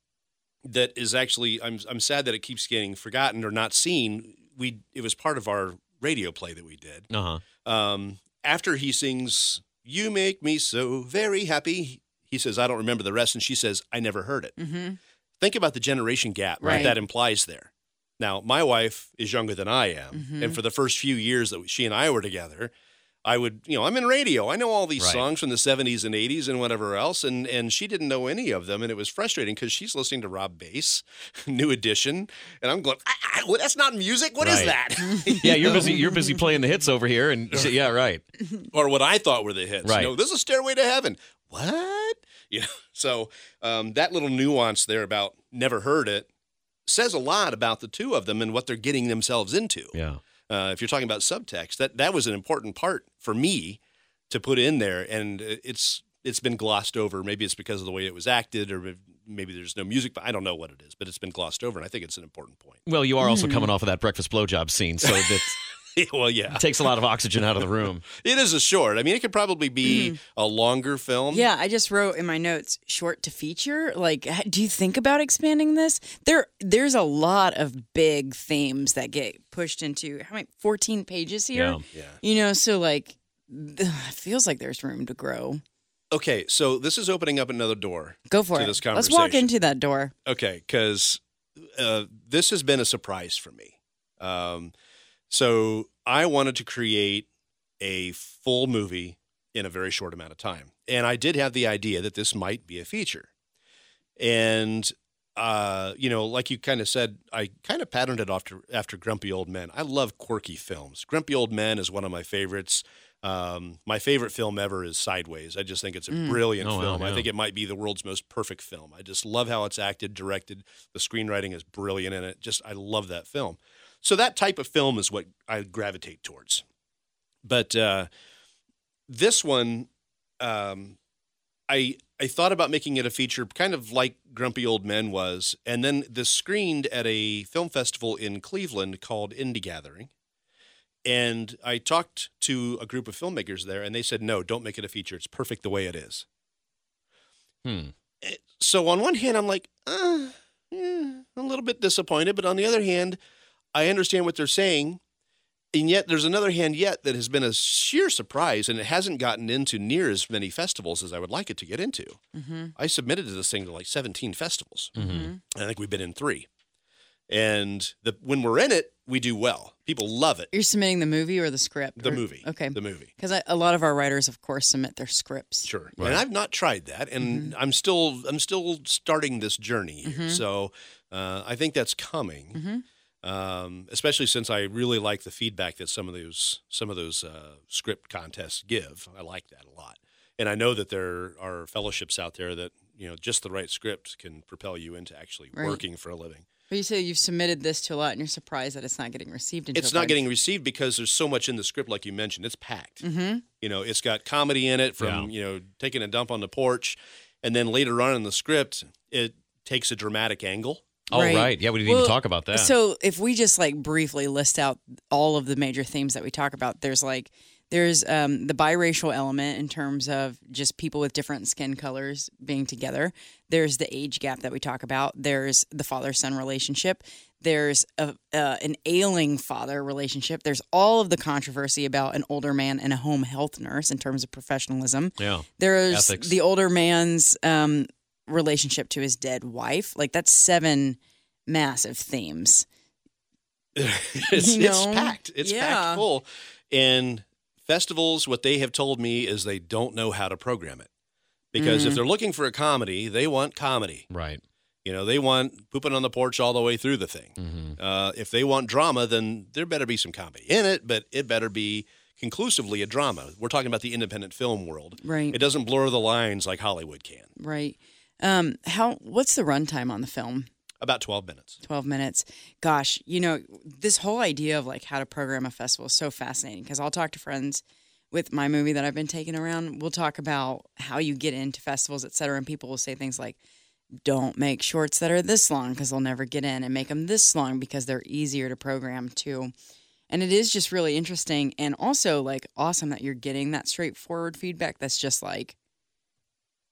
that is actually I'm I'm sad that it keeps getting forgotten or not seen. We it was part of our radio play that we did. Uh huh. Um, after he sings "You Make Me So Very Happy," he says, "I don't remember the rest," and she says, "I never heard it." Mm-hmm. Think about the generation gap Right. that implies there. Now, my wife is younger than I am, Mm-hmm. and for the first few years that she and I were together, I would, you know, I'm in radio. I know all these Right. songs from the 70s and 80s and whatever else, and and she didn't know any of them, and it was frustrating because she's listening to Rob Base, New Edition, and I'm going, I, I, well, that's not music. What is Right. that? Yeah, you're busy. You're busy playing the hits over here, and yeah, right. or what I thought were the hits. Right. You know, this is Stairway to Heaven. What? You know, so um, that little nuance there about never heard it says a lot about the two of them and what they're getting themselves into. Yeah. Uh, if you're talking about subtext, that that was an important part for me to put in there, and it's it's been glossed over. Maybe it's because of the way it was acted, or maybe there's no music. But I don't know what it is. But it's been glossed over, and I think it's an important point. Well, you are also coming off of that breakfast blowjob scene, so that well, yeah, It takes a lot of oxygen out of the room. it is a short. I mean, it could probably be a longer film. Yeah, I just wrote in my notes short to feature. Like, do you think about expanding this? There, there's a lot of big themes that get pushed into how many 14 pages here. Yeah. Yeah. You know, so like, it feels like there's room to grow. Okay, so this is opening up another door. Go for To it. this Let's walk into that door. Okay, because uh, this has been a surprise for me. Um, so I wanted to create a full movie in a very short amount of time, and I did have the idea that this might be a feature. And uh, you know, like you kind of said, I kind of patterned it after after Grumpy Old Men. I love quirky films. Grumpy Old Men is one of my favorites. Um, my favorite film ever is Sideways. I just think it's a brilliant Oh, wow, film. I think it might be the world's most perfect film. I just love how it's acted, directed. The screenwriting is brilliant in it. Just I love that film. So that type of film is what I gravitate towards. But uh, this one, um, I I thought about making it a feature, kind of like Grumpy Old Men was, and then this screened at a film festival in Cleveland called Indie Gathering. And I talked to a group of filmmakers there, and they said, "No, don't make it a feature. It's perfect the way it is." Hmm. So on one hand, I'm like, uh, eh, a little bit disappointed, but on the other hand, I understand what they're saying. And yet, there's another hand yet that has been a sheer surprise, and it hasn't gotten into near as many festivals as I would like it to get into. Mm-hmm. I submitted to this thing to like 17 festivals. Mm-hmm. mm-hmm. I think we've been in three. And the, when we're in it, we do well. People love it. You're submitting the movie or the script? The Or- movie. Okay. The movie. Because a lot of our writers, of course, submit their scripts. Sure. And I've not tried that, and mm-hmm. I'm still I'm still starting this journey. Here. So uh, I think that's coming. Um, especially since I really like the feedback that some of those some of those uh, script contests give. I like that a lot, and I know that there are fellowships out there that you know just the right script can propel you into actually Right. working for a living. But you say you've submitted this to a lot, and you're surprised that it's not getting received. Into It's not getting received because there's so much in the script, like you mentioned. It's packed. Mm-hmm. You know, it's got comedy in it from Yeah. you know taking a dump on the porch, and then later on in the script, it takes a dramatic angle. Oh, Right. right. Yeah, we didn't Well, even talk about that. So if we just like briefly list out all of the major themes that we talk about, there's like there's um, the biracial element in terms of just people with different skin colors being together. There's the age gap that we talk about. There's the father son relationship. There's a, uh, an ailing father relationship. There's all of the controversy about an older man and a home health nurse in terms of professionalism. Yeah. There's Ethics. the older man's um, relationship to his dead wife. Like that's seven massive themes. it's, You it's packed. It's Yeah. packed full. And festivals, what they have told me is they don't know how to program it. Because Mm. if they're looking for a comedy, they want comedy. Right. You know, they want pooping on the porch all the way through the thing. Mm-hmm. Uh, if they want drama, then there better be some comedy in it, but it better be conclusively a drama. We're talking about the independent film world. Right. It doesn't blur the lines like Hollywood can. Right. Um, how? What's the runtime on the film? About 12 minutes. 12 minutes. Gosh, you know, this whole idea of like how to program a festival is so fascinating because I'll talk to friends with my movie that I've been taking around. We'll talk about how you get into festivals, et cetera. And people will say things like, don't make shorts that are this long because they'll never get in and make them this long because they're easier to program too. And it is just really interesting and also like awesome that you're getting that straightforward feedback that's just like,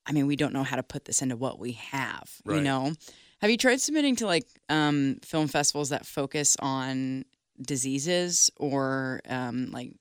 I mean, we don't know how to put this into what we have, you know? Have you tried submitting to like um, film festivals that focus on diseases or um, like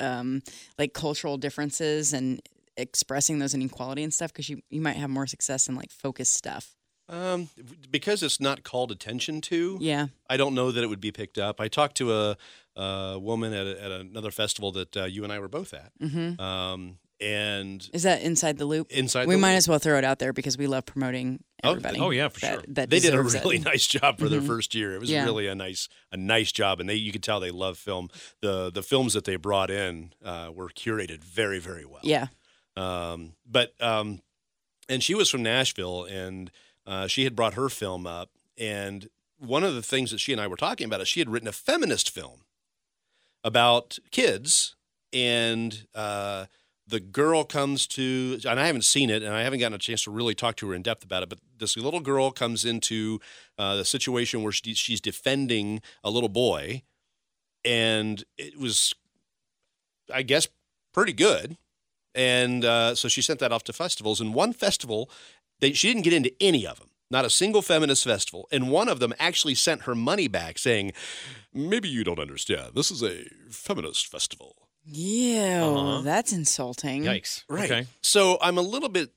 um, like cultural differences and expressing those inequality and stuff? Because you, you might have more success in like focused stuff. Um, because it's not called attention to, Yeah. I don't know that it would be picked up. I talked to a, a woman at, a, at another festival that uh, you and I were both at. hmm Um, and Is that inside the loop? inside we might loop, as well throw it out there because we love promoting Oh, everybody. oh, yeah, for that, sure. That they did a deserves it. really nice job for their Mhm. first year. It was Yeah. really a nice a nice job, and they you could tell they love film. the The films that they brought in uh, were curated very very well. Yeah. Um, but um, and she was from Nashville, and uh, she had brought her film up, and one of the things that she and I were talking about is she had written a feminist film about kids, and uh, the girl comes to, and I haven't seen it, and I haven't gotten a chance to really talk to her in depth about it, but this little girl comes into uh, the situation where she, she's defending a little boy, and it was, I guess, pretty good. And uh, so she sent that off to festivals. And one festival, they, she didn't get into any of them, not a single feminist festival. And one of them actually sent her money back saying, Maybe you don't understand. This is a feminist festival. Yeah. Uh-huh. That's insulting. Yikes. Right. Okay. So I'm a little bit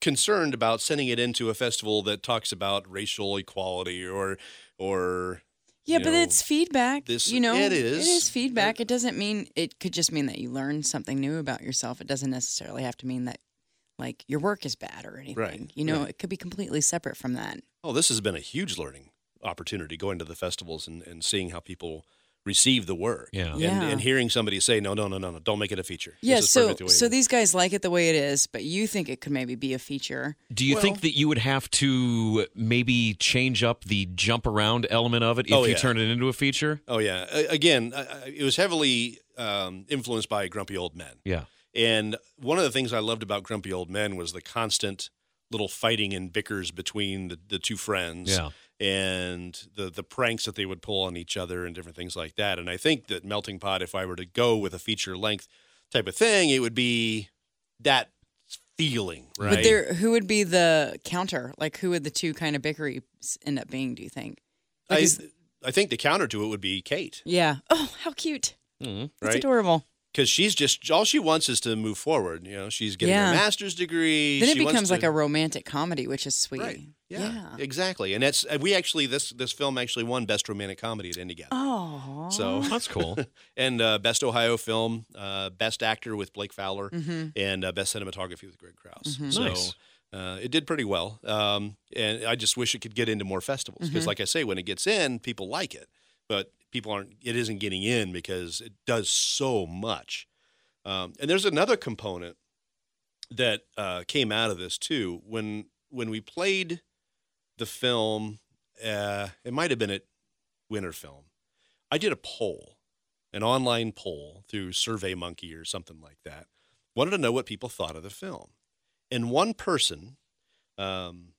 concerned about sending it into a festival that talks about racial equality or, or Yeah, you but know, it's feedback. this- you know, it It is. is feedback. It doesn't mean it could just mean that you learn something new about yourself. It doesn't necessarily have to mean that like your work is bad or anything. Right, You know, right. it could be completely separate from that. Oh, this has been a huge learning opportunity going to the festivals and, and seeing how people receive the work. Yeah. And, Yeah. and hearing somebody say, no, no, no, no, no, don't make it a feature. Yeah, This is so the way so these guys like it the way it is, but you think it could maybe be a feature. Do you Well- think that you would have to maybe change up the jump around element of it if Oh, you yeah. turn it into a feature? Oh, yeah. Again, I- I- it was heavily um, influenced by Grumpy Old Men. Yeah. And one of the things I loved about Grumpy Old Men was the constant little fighting and bickers between the, the two friends. Yeah. And the the pranks that they would pull on each other and different things like that. And I think that Melting Pot, if I were to go with a feature length type of thing, it would be that feeling, right? But there, who would be the counter? Like, who would the two kind of bickery end up being? Do you think? Like, I, is- I think the counter to it would be Kate, yeah. Oh, how cute! Mhm. That's right? adorable. Because she's just all she wants is to move forward. You know, she's getting Yeah. her master's degree. Then it becomes like to- a romantic comedy, which is sweet. Right. Yeah, Yeah. exactly. And that's uh, we actually this this film actually won best romantic comedy at IndieGap. Oh. So That's cool. and uh, best Ohio film, uh, best actor with Blake Fowler, hmm and uh, best cinematography with Greg Krause. Mhm. So Nice. uh, it did pretty well. Um, and I just wish it could get into more festivals because, Mhm. like I say, when it gets in, people like it, but people aren't. It isn't getting in because it does so much. Um, and there's another component that uh, came out of this too. When when we played the film, uh, it might have been at Winter Film. I did a poll, an online poll through Survey Monkey or something like that. Wanted to know what people thought of the film, and one person, um,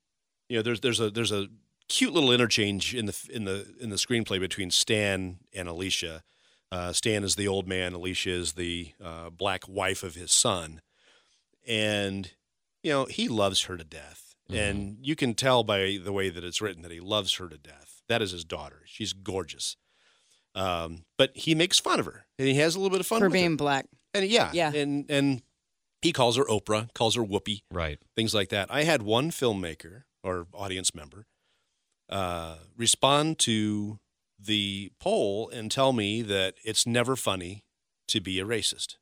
you know, there's there's a there's a cute little interchange in the in the in the screenplay between Stan and Alicia. Uh, Stan is the old man. Alicia is the uh, black wife of his son, and you know he loves her to death, and you can tell by the way that it's written that he loves her to death. That is his daughter. She's gorgeous. Um, but he makes fun of her, and he has a little bit of fun For with her. being black. And yeah, Yeah. and and he calls her Oprah, calls her Whoopi, Right. things like that. I had one filmmaker or audience member uh, respond to the poll and tell me that it's never funny to be a racist.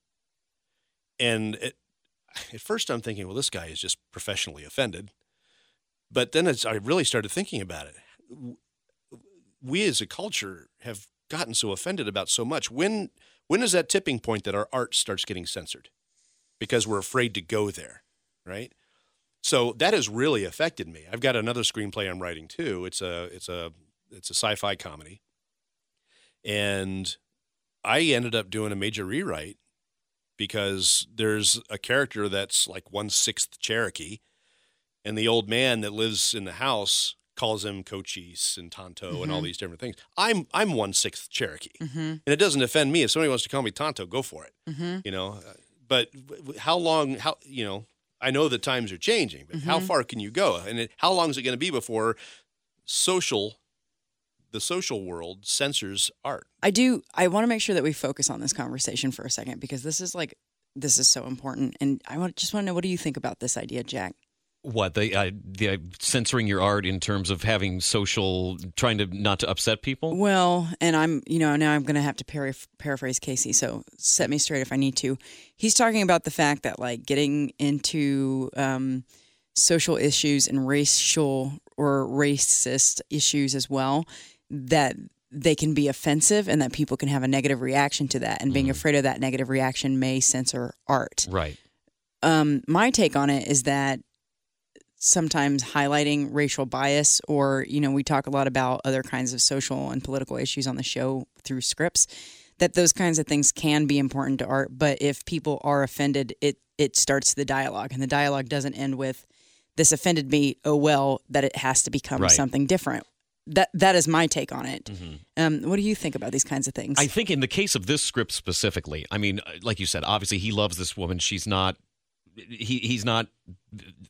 And it, at first, I'm thinking, well, this guy is just professionally offended. But then it's, I really started thinking about it. We as a culture have gotten so offended about so much. When when is that tipping point that our art starts getting censored? Because we're afraid to go there, right? So that has really affected me. I've got another screenplay I'm writing too. It's a it's a it's a sci-fi comedy. And I ended up doing a major rewrite because there's a character that's like one sixth Cherokee, and the old man that lives in the house calls him Cochise and Tonto and all mm-hmm. these different things. I'm I'm one sixth Cherokee, mm-hmm. and it doesn't offend me if somebody wants to call me Tonto. Go for it, mm-hmm. you know. Uh, But how long? How you know? I know the times are changing, but how far can you go? And it, how long is it going to be before social, the social world censors art? I do. I want to make sure that we focus on this conversation for a second because this is like this is so important, and I want just want to know what do you think about this idea, Jack? What the uh, the uh, censoring your art in terms of having social, trying to not to upset people. Well, and I'm, you know, now I'm going to have to para- paraphrase Casey, so set me straight if I need to. He's talking about the fact that like getting into um, social issues and racial or racist issues as well, that they can be offensive and that people can have a negative reaction to that, and being afraid of that negative reaction may censor art. Right. Um, my take on it is that sometimes highlighting racial bias, or, you know, we talk a lot about other kinds of social and political issues on the show through scripts, that those kinds of things can be important to art. But if people are offended, it, it starts the dialogue, and the dialogue doesn't end with, this offended me, oh well, that it has to become Right. something different. That that is my take on it. Um, what do you think about these kinds of things? I think in the case of this script specifically, I mean, uh, like you said, obviously he loves this woman. She's not. He he's not.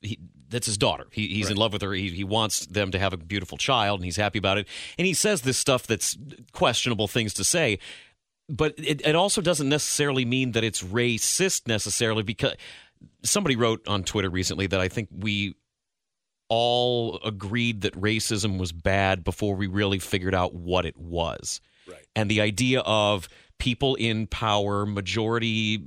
He, that's his daughter. He, he's in love with her. He, he wants them to have a beautiful child, and he's happy about it. And he says this stuff that's questionable things to say, but it, it also doesn't necessarily mean that it's racist necessarily. Because somebody wrote on Twitter recently that I think we all agreed that racism was bad before we really figured out what it was. Right. And the idea of people in power, majority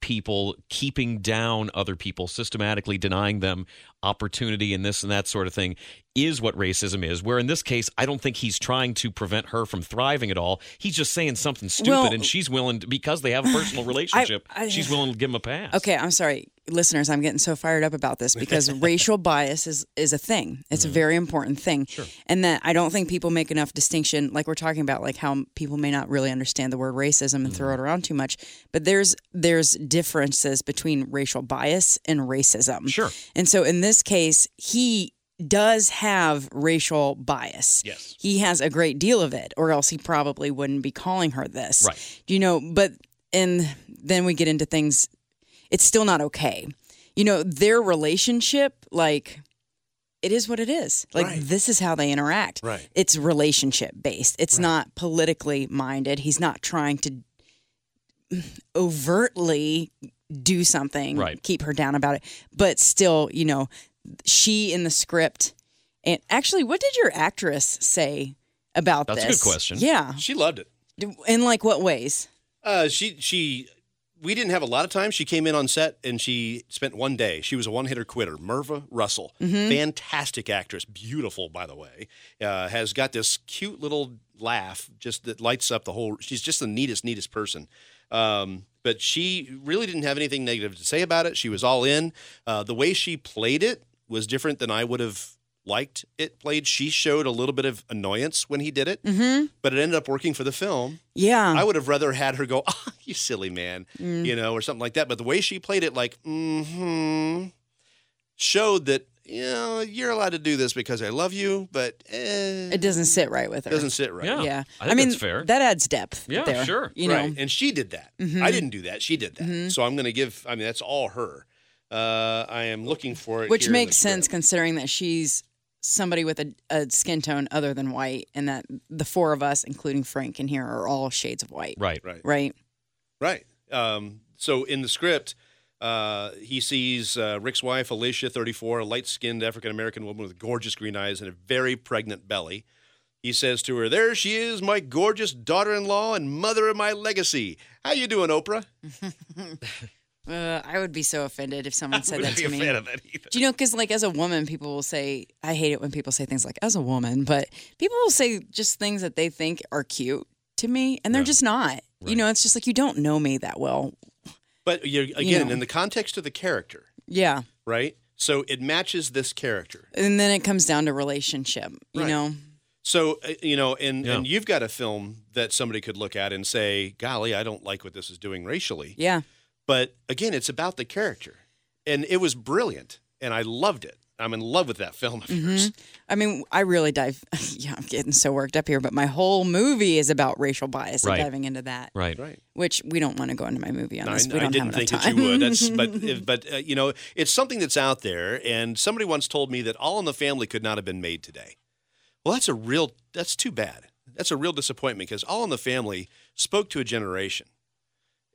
people keeping down other people, systematically denying them opportunity and this and that sort of thing is what racism is. Where in this case, I don't think he's trying to prevent her from thriving at all. He's just saying something stupid Well- and she's willing to, because they have a personal relationship, I- she's willing to give him a pass. Okay, I'm sorry, listeners. I'm getting so fired up about this because racial bias is is a thing. It's a mm-hmm. very important thing, and that I don't think people make enough distinction. Like we're talking about, like how people may not really understand the word racism and throw mm-hmm. it around too much. But there's there's differences between racial bias and racism. Sure. And so in this case, he does have racial bias. Yes. He has a great deal of it, or else he probably wouldn't be calling her this. Right. You know, but and then we get into things it's still not okay. You know, their relationship, like it is what it is. Like Right. this is how they interact. Right. It's relationship based. It's not politically minded. He's not trying to overtly do something, Right. keep her down about it. But still, you know, she in the script and actually what did your actress say about that? That's a this? good question. Yeah. She loved it. In like what ways? Uh, she she we didn't have a lot of time. She came in on set and she spent one day. She was a one hitter quitter. Merva Russell, fantastic actress, beautiful by the way, uh, has got this cute little laugh just that lights up the whole. She's just the neatest neatest person. Um, but she really didn't have anything negative to say about it. She was all in. Uh, the way she played it was different than I would have liked it played. She showed a little bit of annoyance when he did it, Mm-hmm. but it ended up working for the film. Yeah. I would have rather had her go, oh, you silly man, Mm. you know, or something like that. But the way she played it, like, hmm, showed that, you know, you're allowed to do this because I love you, but eh, it doesn't sit right with her. It doesn't sit right. Yeah. Yeah, I think mean that's fair. that adds depth. Yeah, there, sure. You know, right. And she did that. I didn't do that. She did that. So I'm going to give, I mean, that's all her. Uh, I am looking for it. which here in the makes sense script. considering that she's somebody with a, a skin tone other than white, and that the four of us, including Frank in here, are all shades of white. Right. Right. Right. Right. Um, so in the script, uh, he sees uh, Rick's wife, Alicia, 34, a light skinned African American woman with gorgeous green eyes and a very pregnant belly. He says to her, There she is, my gorgeous daughter in law and mother of my legacy. How you doing, Oprah? Uh, I would be so offended if someone said that be to a me. fan of that either. Do you know? Because like as a woman, people will say, I hate it when people say things like "as a woman," but people will say just things that they think are cute to me, and they're just not. You know, it's just like you don't know me that well. But you're, again, know. in the context of the character, Yeah, right? So it matches this character. and then it comes down to relationship. You Right. know, So uh, you know, and Yeah. and you've got a film that somebody could look at and say, "Golly, I don't like what this is doing racially." yeah. But again, it's about the character, and it was brilliant, and I loved it. I'm in love with that film of yours. I mean, I really dive. Yeah, I'm getting so worked up here, but my whole movie is about racial bias Right. and diving into that. Right. Right. Which we don't want to go into my movie on I, this. We don't didn't have think enough that time. you would. That's but but uh, you know, it's something that's out there, and somebody once told me that All in the Family could not have been made today. Well, that's a real. That's too bad. That's a real disappointment because All in the Family spoke to a generation,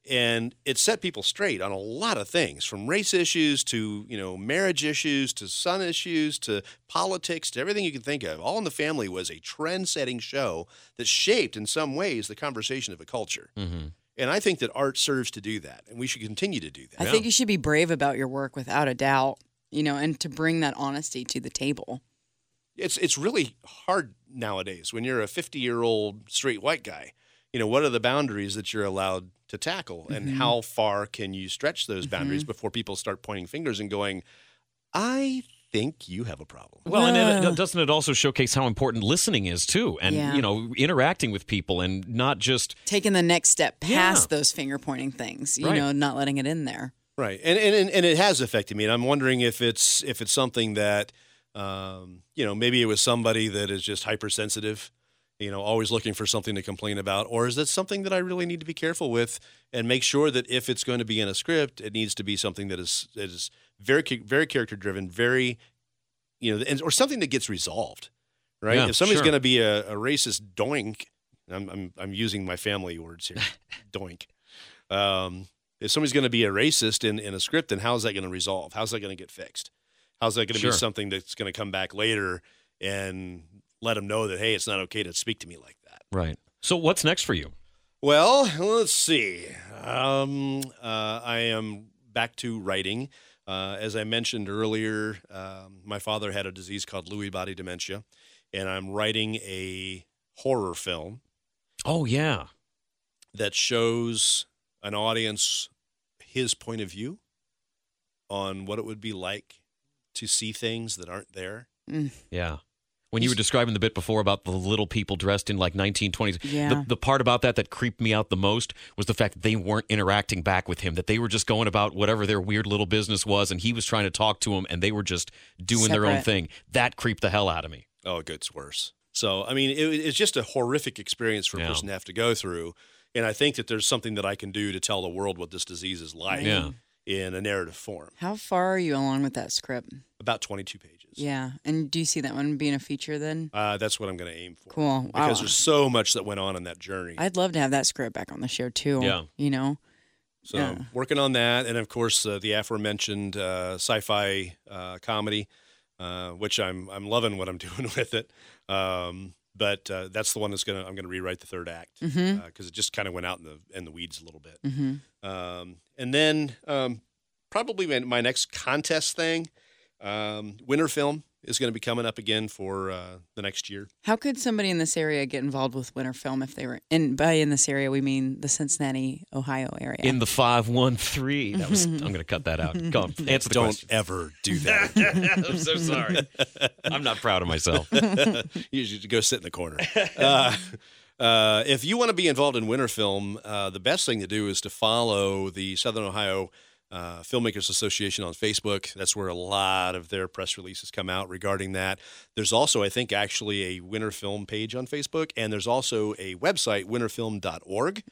and it set people straight on a lot of things, from race issues to you know marriage issues to son issues to politics to everything you can think of. All in the Family was a trend-setting show that shaped, in some ways, the conversation of a culture. Mm-hmm. And I think that art serves to do that, and we should continue to do that. I think you should be brave about your work without a doubt. You know, and to bring that honesty to the table. It's it's really hard nowadays when you're a 50 year old straight white guy. You know, what are the boundaries that you're allowed to tackle, and how far can you stretch those boundaries before people start pointing fingers and going, "I think you have a problem." Well, and it, doesn't it also showcase how important listening is too, and Yeah. you know, interacting with people, and not just Taking the next step past Yeah. those finger pointing things. You Right. know, not letting it in there. Right, and and and it has affected me, and I'm wondering if it's if it's something that, um, you know, maybe it was somebody that is just hypersensitive, you know, always looking for something to complain about, or is that something that I really need to be careful with and make sure that if it's going to be in a script, it needs to be something that is that is very very character driven, very, you know, and, or something that gets resolved, right? Yeah, if somebody's sure. going to be a, a racist doink, I'm, I'm I'm using my family words here, doink. Um, if somebody's going to be a racist in, in a script, then how's that going to resolve? How's that going to get fixed? How's that going to Sure. be something that's going to come back later and let them know that hey, it's not okay to speak to me like that? right. So, what's next for you? Well, let's see. Um, uh, I am back to writing. Uh, as I mentioned earlier, um, my father had a disease called Lewy body dementia, and I'm writing a horror film Oh yeah, that shows an audience his point of view on what it would be like to see things that aren't there. yeah. When you were describing the bit before about the little people dressed in like 1920s, Yeah. the, the part about that that creeped me out the most was the fact that they weren't interacting back with him, that they were just going about whatever their weird little business was, and he was trying to talk to them, and they were just doing their own thing. That creeped the hell out of me. Oh, it gets worse. So, I mean, it, it's just a horrific experience for a Yeah. person to have to go through. And I think that there's something that I can do to tell the world what this disease is like Yeah. In a narrative form. How far are you along with that script? About 22 pages. Yeah. And do you see that one being a feature then? Uh, that's what I'm going to aim for. Cool. Because Wow. there's so much that went on in that journey. I'd love to have that script back on the show too. Yeah. You know? So Yeah. working on that, and of course uh, the aforementioned uh, sci-fi uh, comedy, uh, which I'm I'm loving what I'm doing with it. Um, but uh, that's the one that's gonna I'm gonna rewrite the third act because Mm-hmm. it just kind of went out in the in the weeds a little bit. Mm-hmm. Um, and then um, probably my, my next contest thing, um, winter film is going to be coming up again for uh, the next year. How could somebody in this area get involved with winter film if they were in by in this area we mean the Cincinnati, Ohio area? In the 513. That was I'm going to cut that out. Go on, answer the Don't question. ever do that. I'm so sorry. I'm not proud of myself. you should go sit in the corner. Uh, uh, if you want to be involved in winter film, uh, the best thing to do is to follow the Southern Ohio uh, Filmmakers Association on Facebook. That's where a lot of their press releases come out regarding that. There's also, I think, actually a winter film page on Facebook, and there's also a website, winterfilm.org.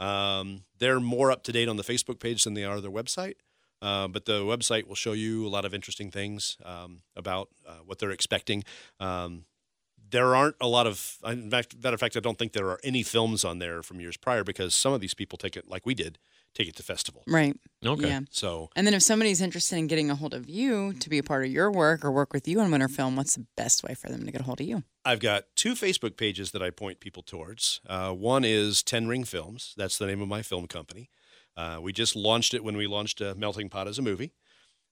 Um, they're more up to date on the Facebook page than they are their website. Uh, but the website will show you a lot of interesting things um, about uh, what they're expecting. Um, there aren't a lot of, in fact, matter of fact, I don't think there are any films on there from years prior because some of these people take it like we did, take it to festival. Right. Okay. Yeah. So And then if somebody's interested in getting a hold of you to be a part of your work or work with you on Winter Film, what's the best way for them to get a hold of you? I've got two Facebook pages that I point people towards. Uh, one is Ten Ring Films. That's the name of my film company. Uh, we just launched it when we launched uh, Melting Pot as a movie,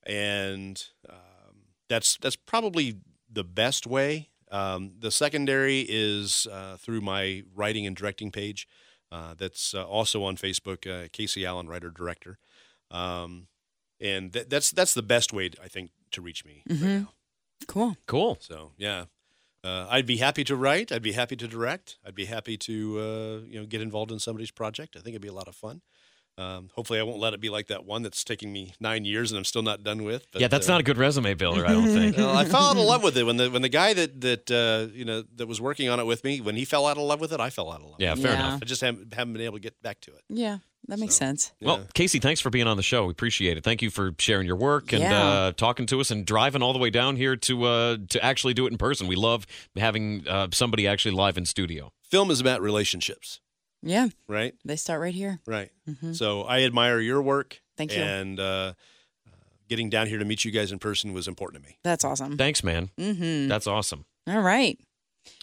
and um, that's that's probably the best way. Um, the secondary is uh, through my writing and directing page. Uh, that's uh, also on Facebook. Uh, Casey Allen, writer director, um, and th- that's that's the best way I think to reach me right Mhm. now. Cool. Cool. So yeah, uh, I'd be happy to write. I'd be happy to direct. I'd be happy to uh, you know get involved in somebody's project. I think it'd be a lot of fun. Um, hopefully, I won't let it be like that one that's taking me nine years and I'm still not done with. But, yeah, that's uh, not a good resume builder, I don't think. well, I fell out of love with it when the when the guy that that uh, you know that was working on it with me when he fell out of love with it, I fell out of love. Yeah, with fair Yeah. enough. I just haven't, haven't been able to get back to it. Yeah, that makes So- sense. Yeah. Well, Casey, thanks for being on the show. We appreciate it. Thank you for sharing your work and Yeah. uh, talking to us and driving all the way down here to uh, to actually do it in person. We love having uh, somebody actually live in studio. film is about relationships, Yeah, right? they start right here. Right. Mhm. So I admire your work. Thank you. And uh, uh, getting down here to meet you guys in person was important to me. That's awesome. Thanks, man. Mm-hmm. That's awesome. All right.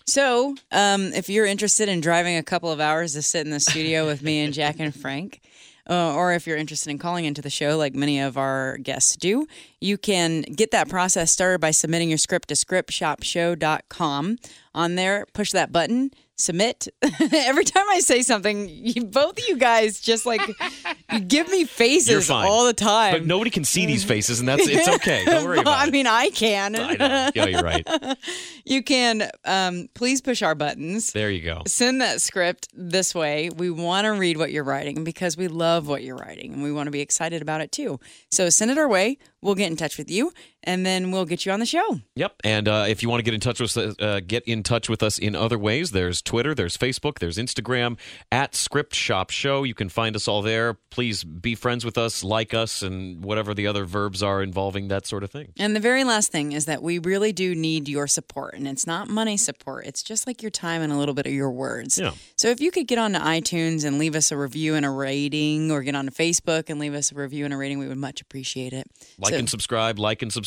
So, um, if you're interested in driving a couple of hours to sit in the studio with me and Jack and Frank, uh, or if you're interested in calling into the show like many of our guests do, you can get that process started by submitting your script to scriptshopshow.com. On there, push that button, submit. Every time I say something, you, both of you guys just like you give me faces all the time. But nobody can see these faces, and that's it's okay. Don't worry Well, about I it. mean, I can. I know. Yeah, you're right. you can um, please push our buttons. There you go. Send that script this way. We want to read what you're writing because we love what you're writing and we want to be excited about it too. So send it our way. We'll get in touch with you and then we'll get you on the show. Yep. And uh, if you want to get in touch with us, uh, get in touch with us in other ways. There's Twitter, there's Facebook, there's Instagram at Script Shop Show. You can find us all there. Please be friends with us, like us, and whatever the other verbs are involving that sort of thing. And the very last thing is that we really do need your support. And it's not money support, it's just like your time and a little bit of your words. Yeah. So if you could get onto iTunes and leave us a review and a rating, or get onto Facebook and leave us a review and a rating, we would much appreciate it. Like So- and subscribe, like and subscribe.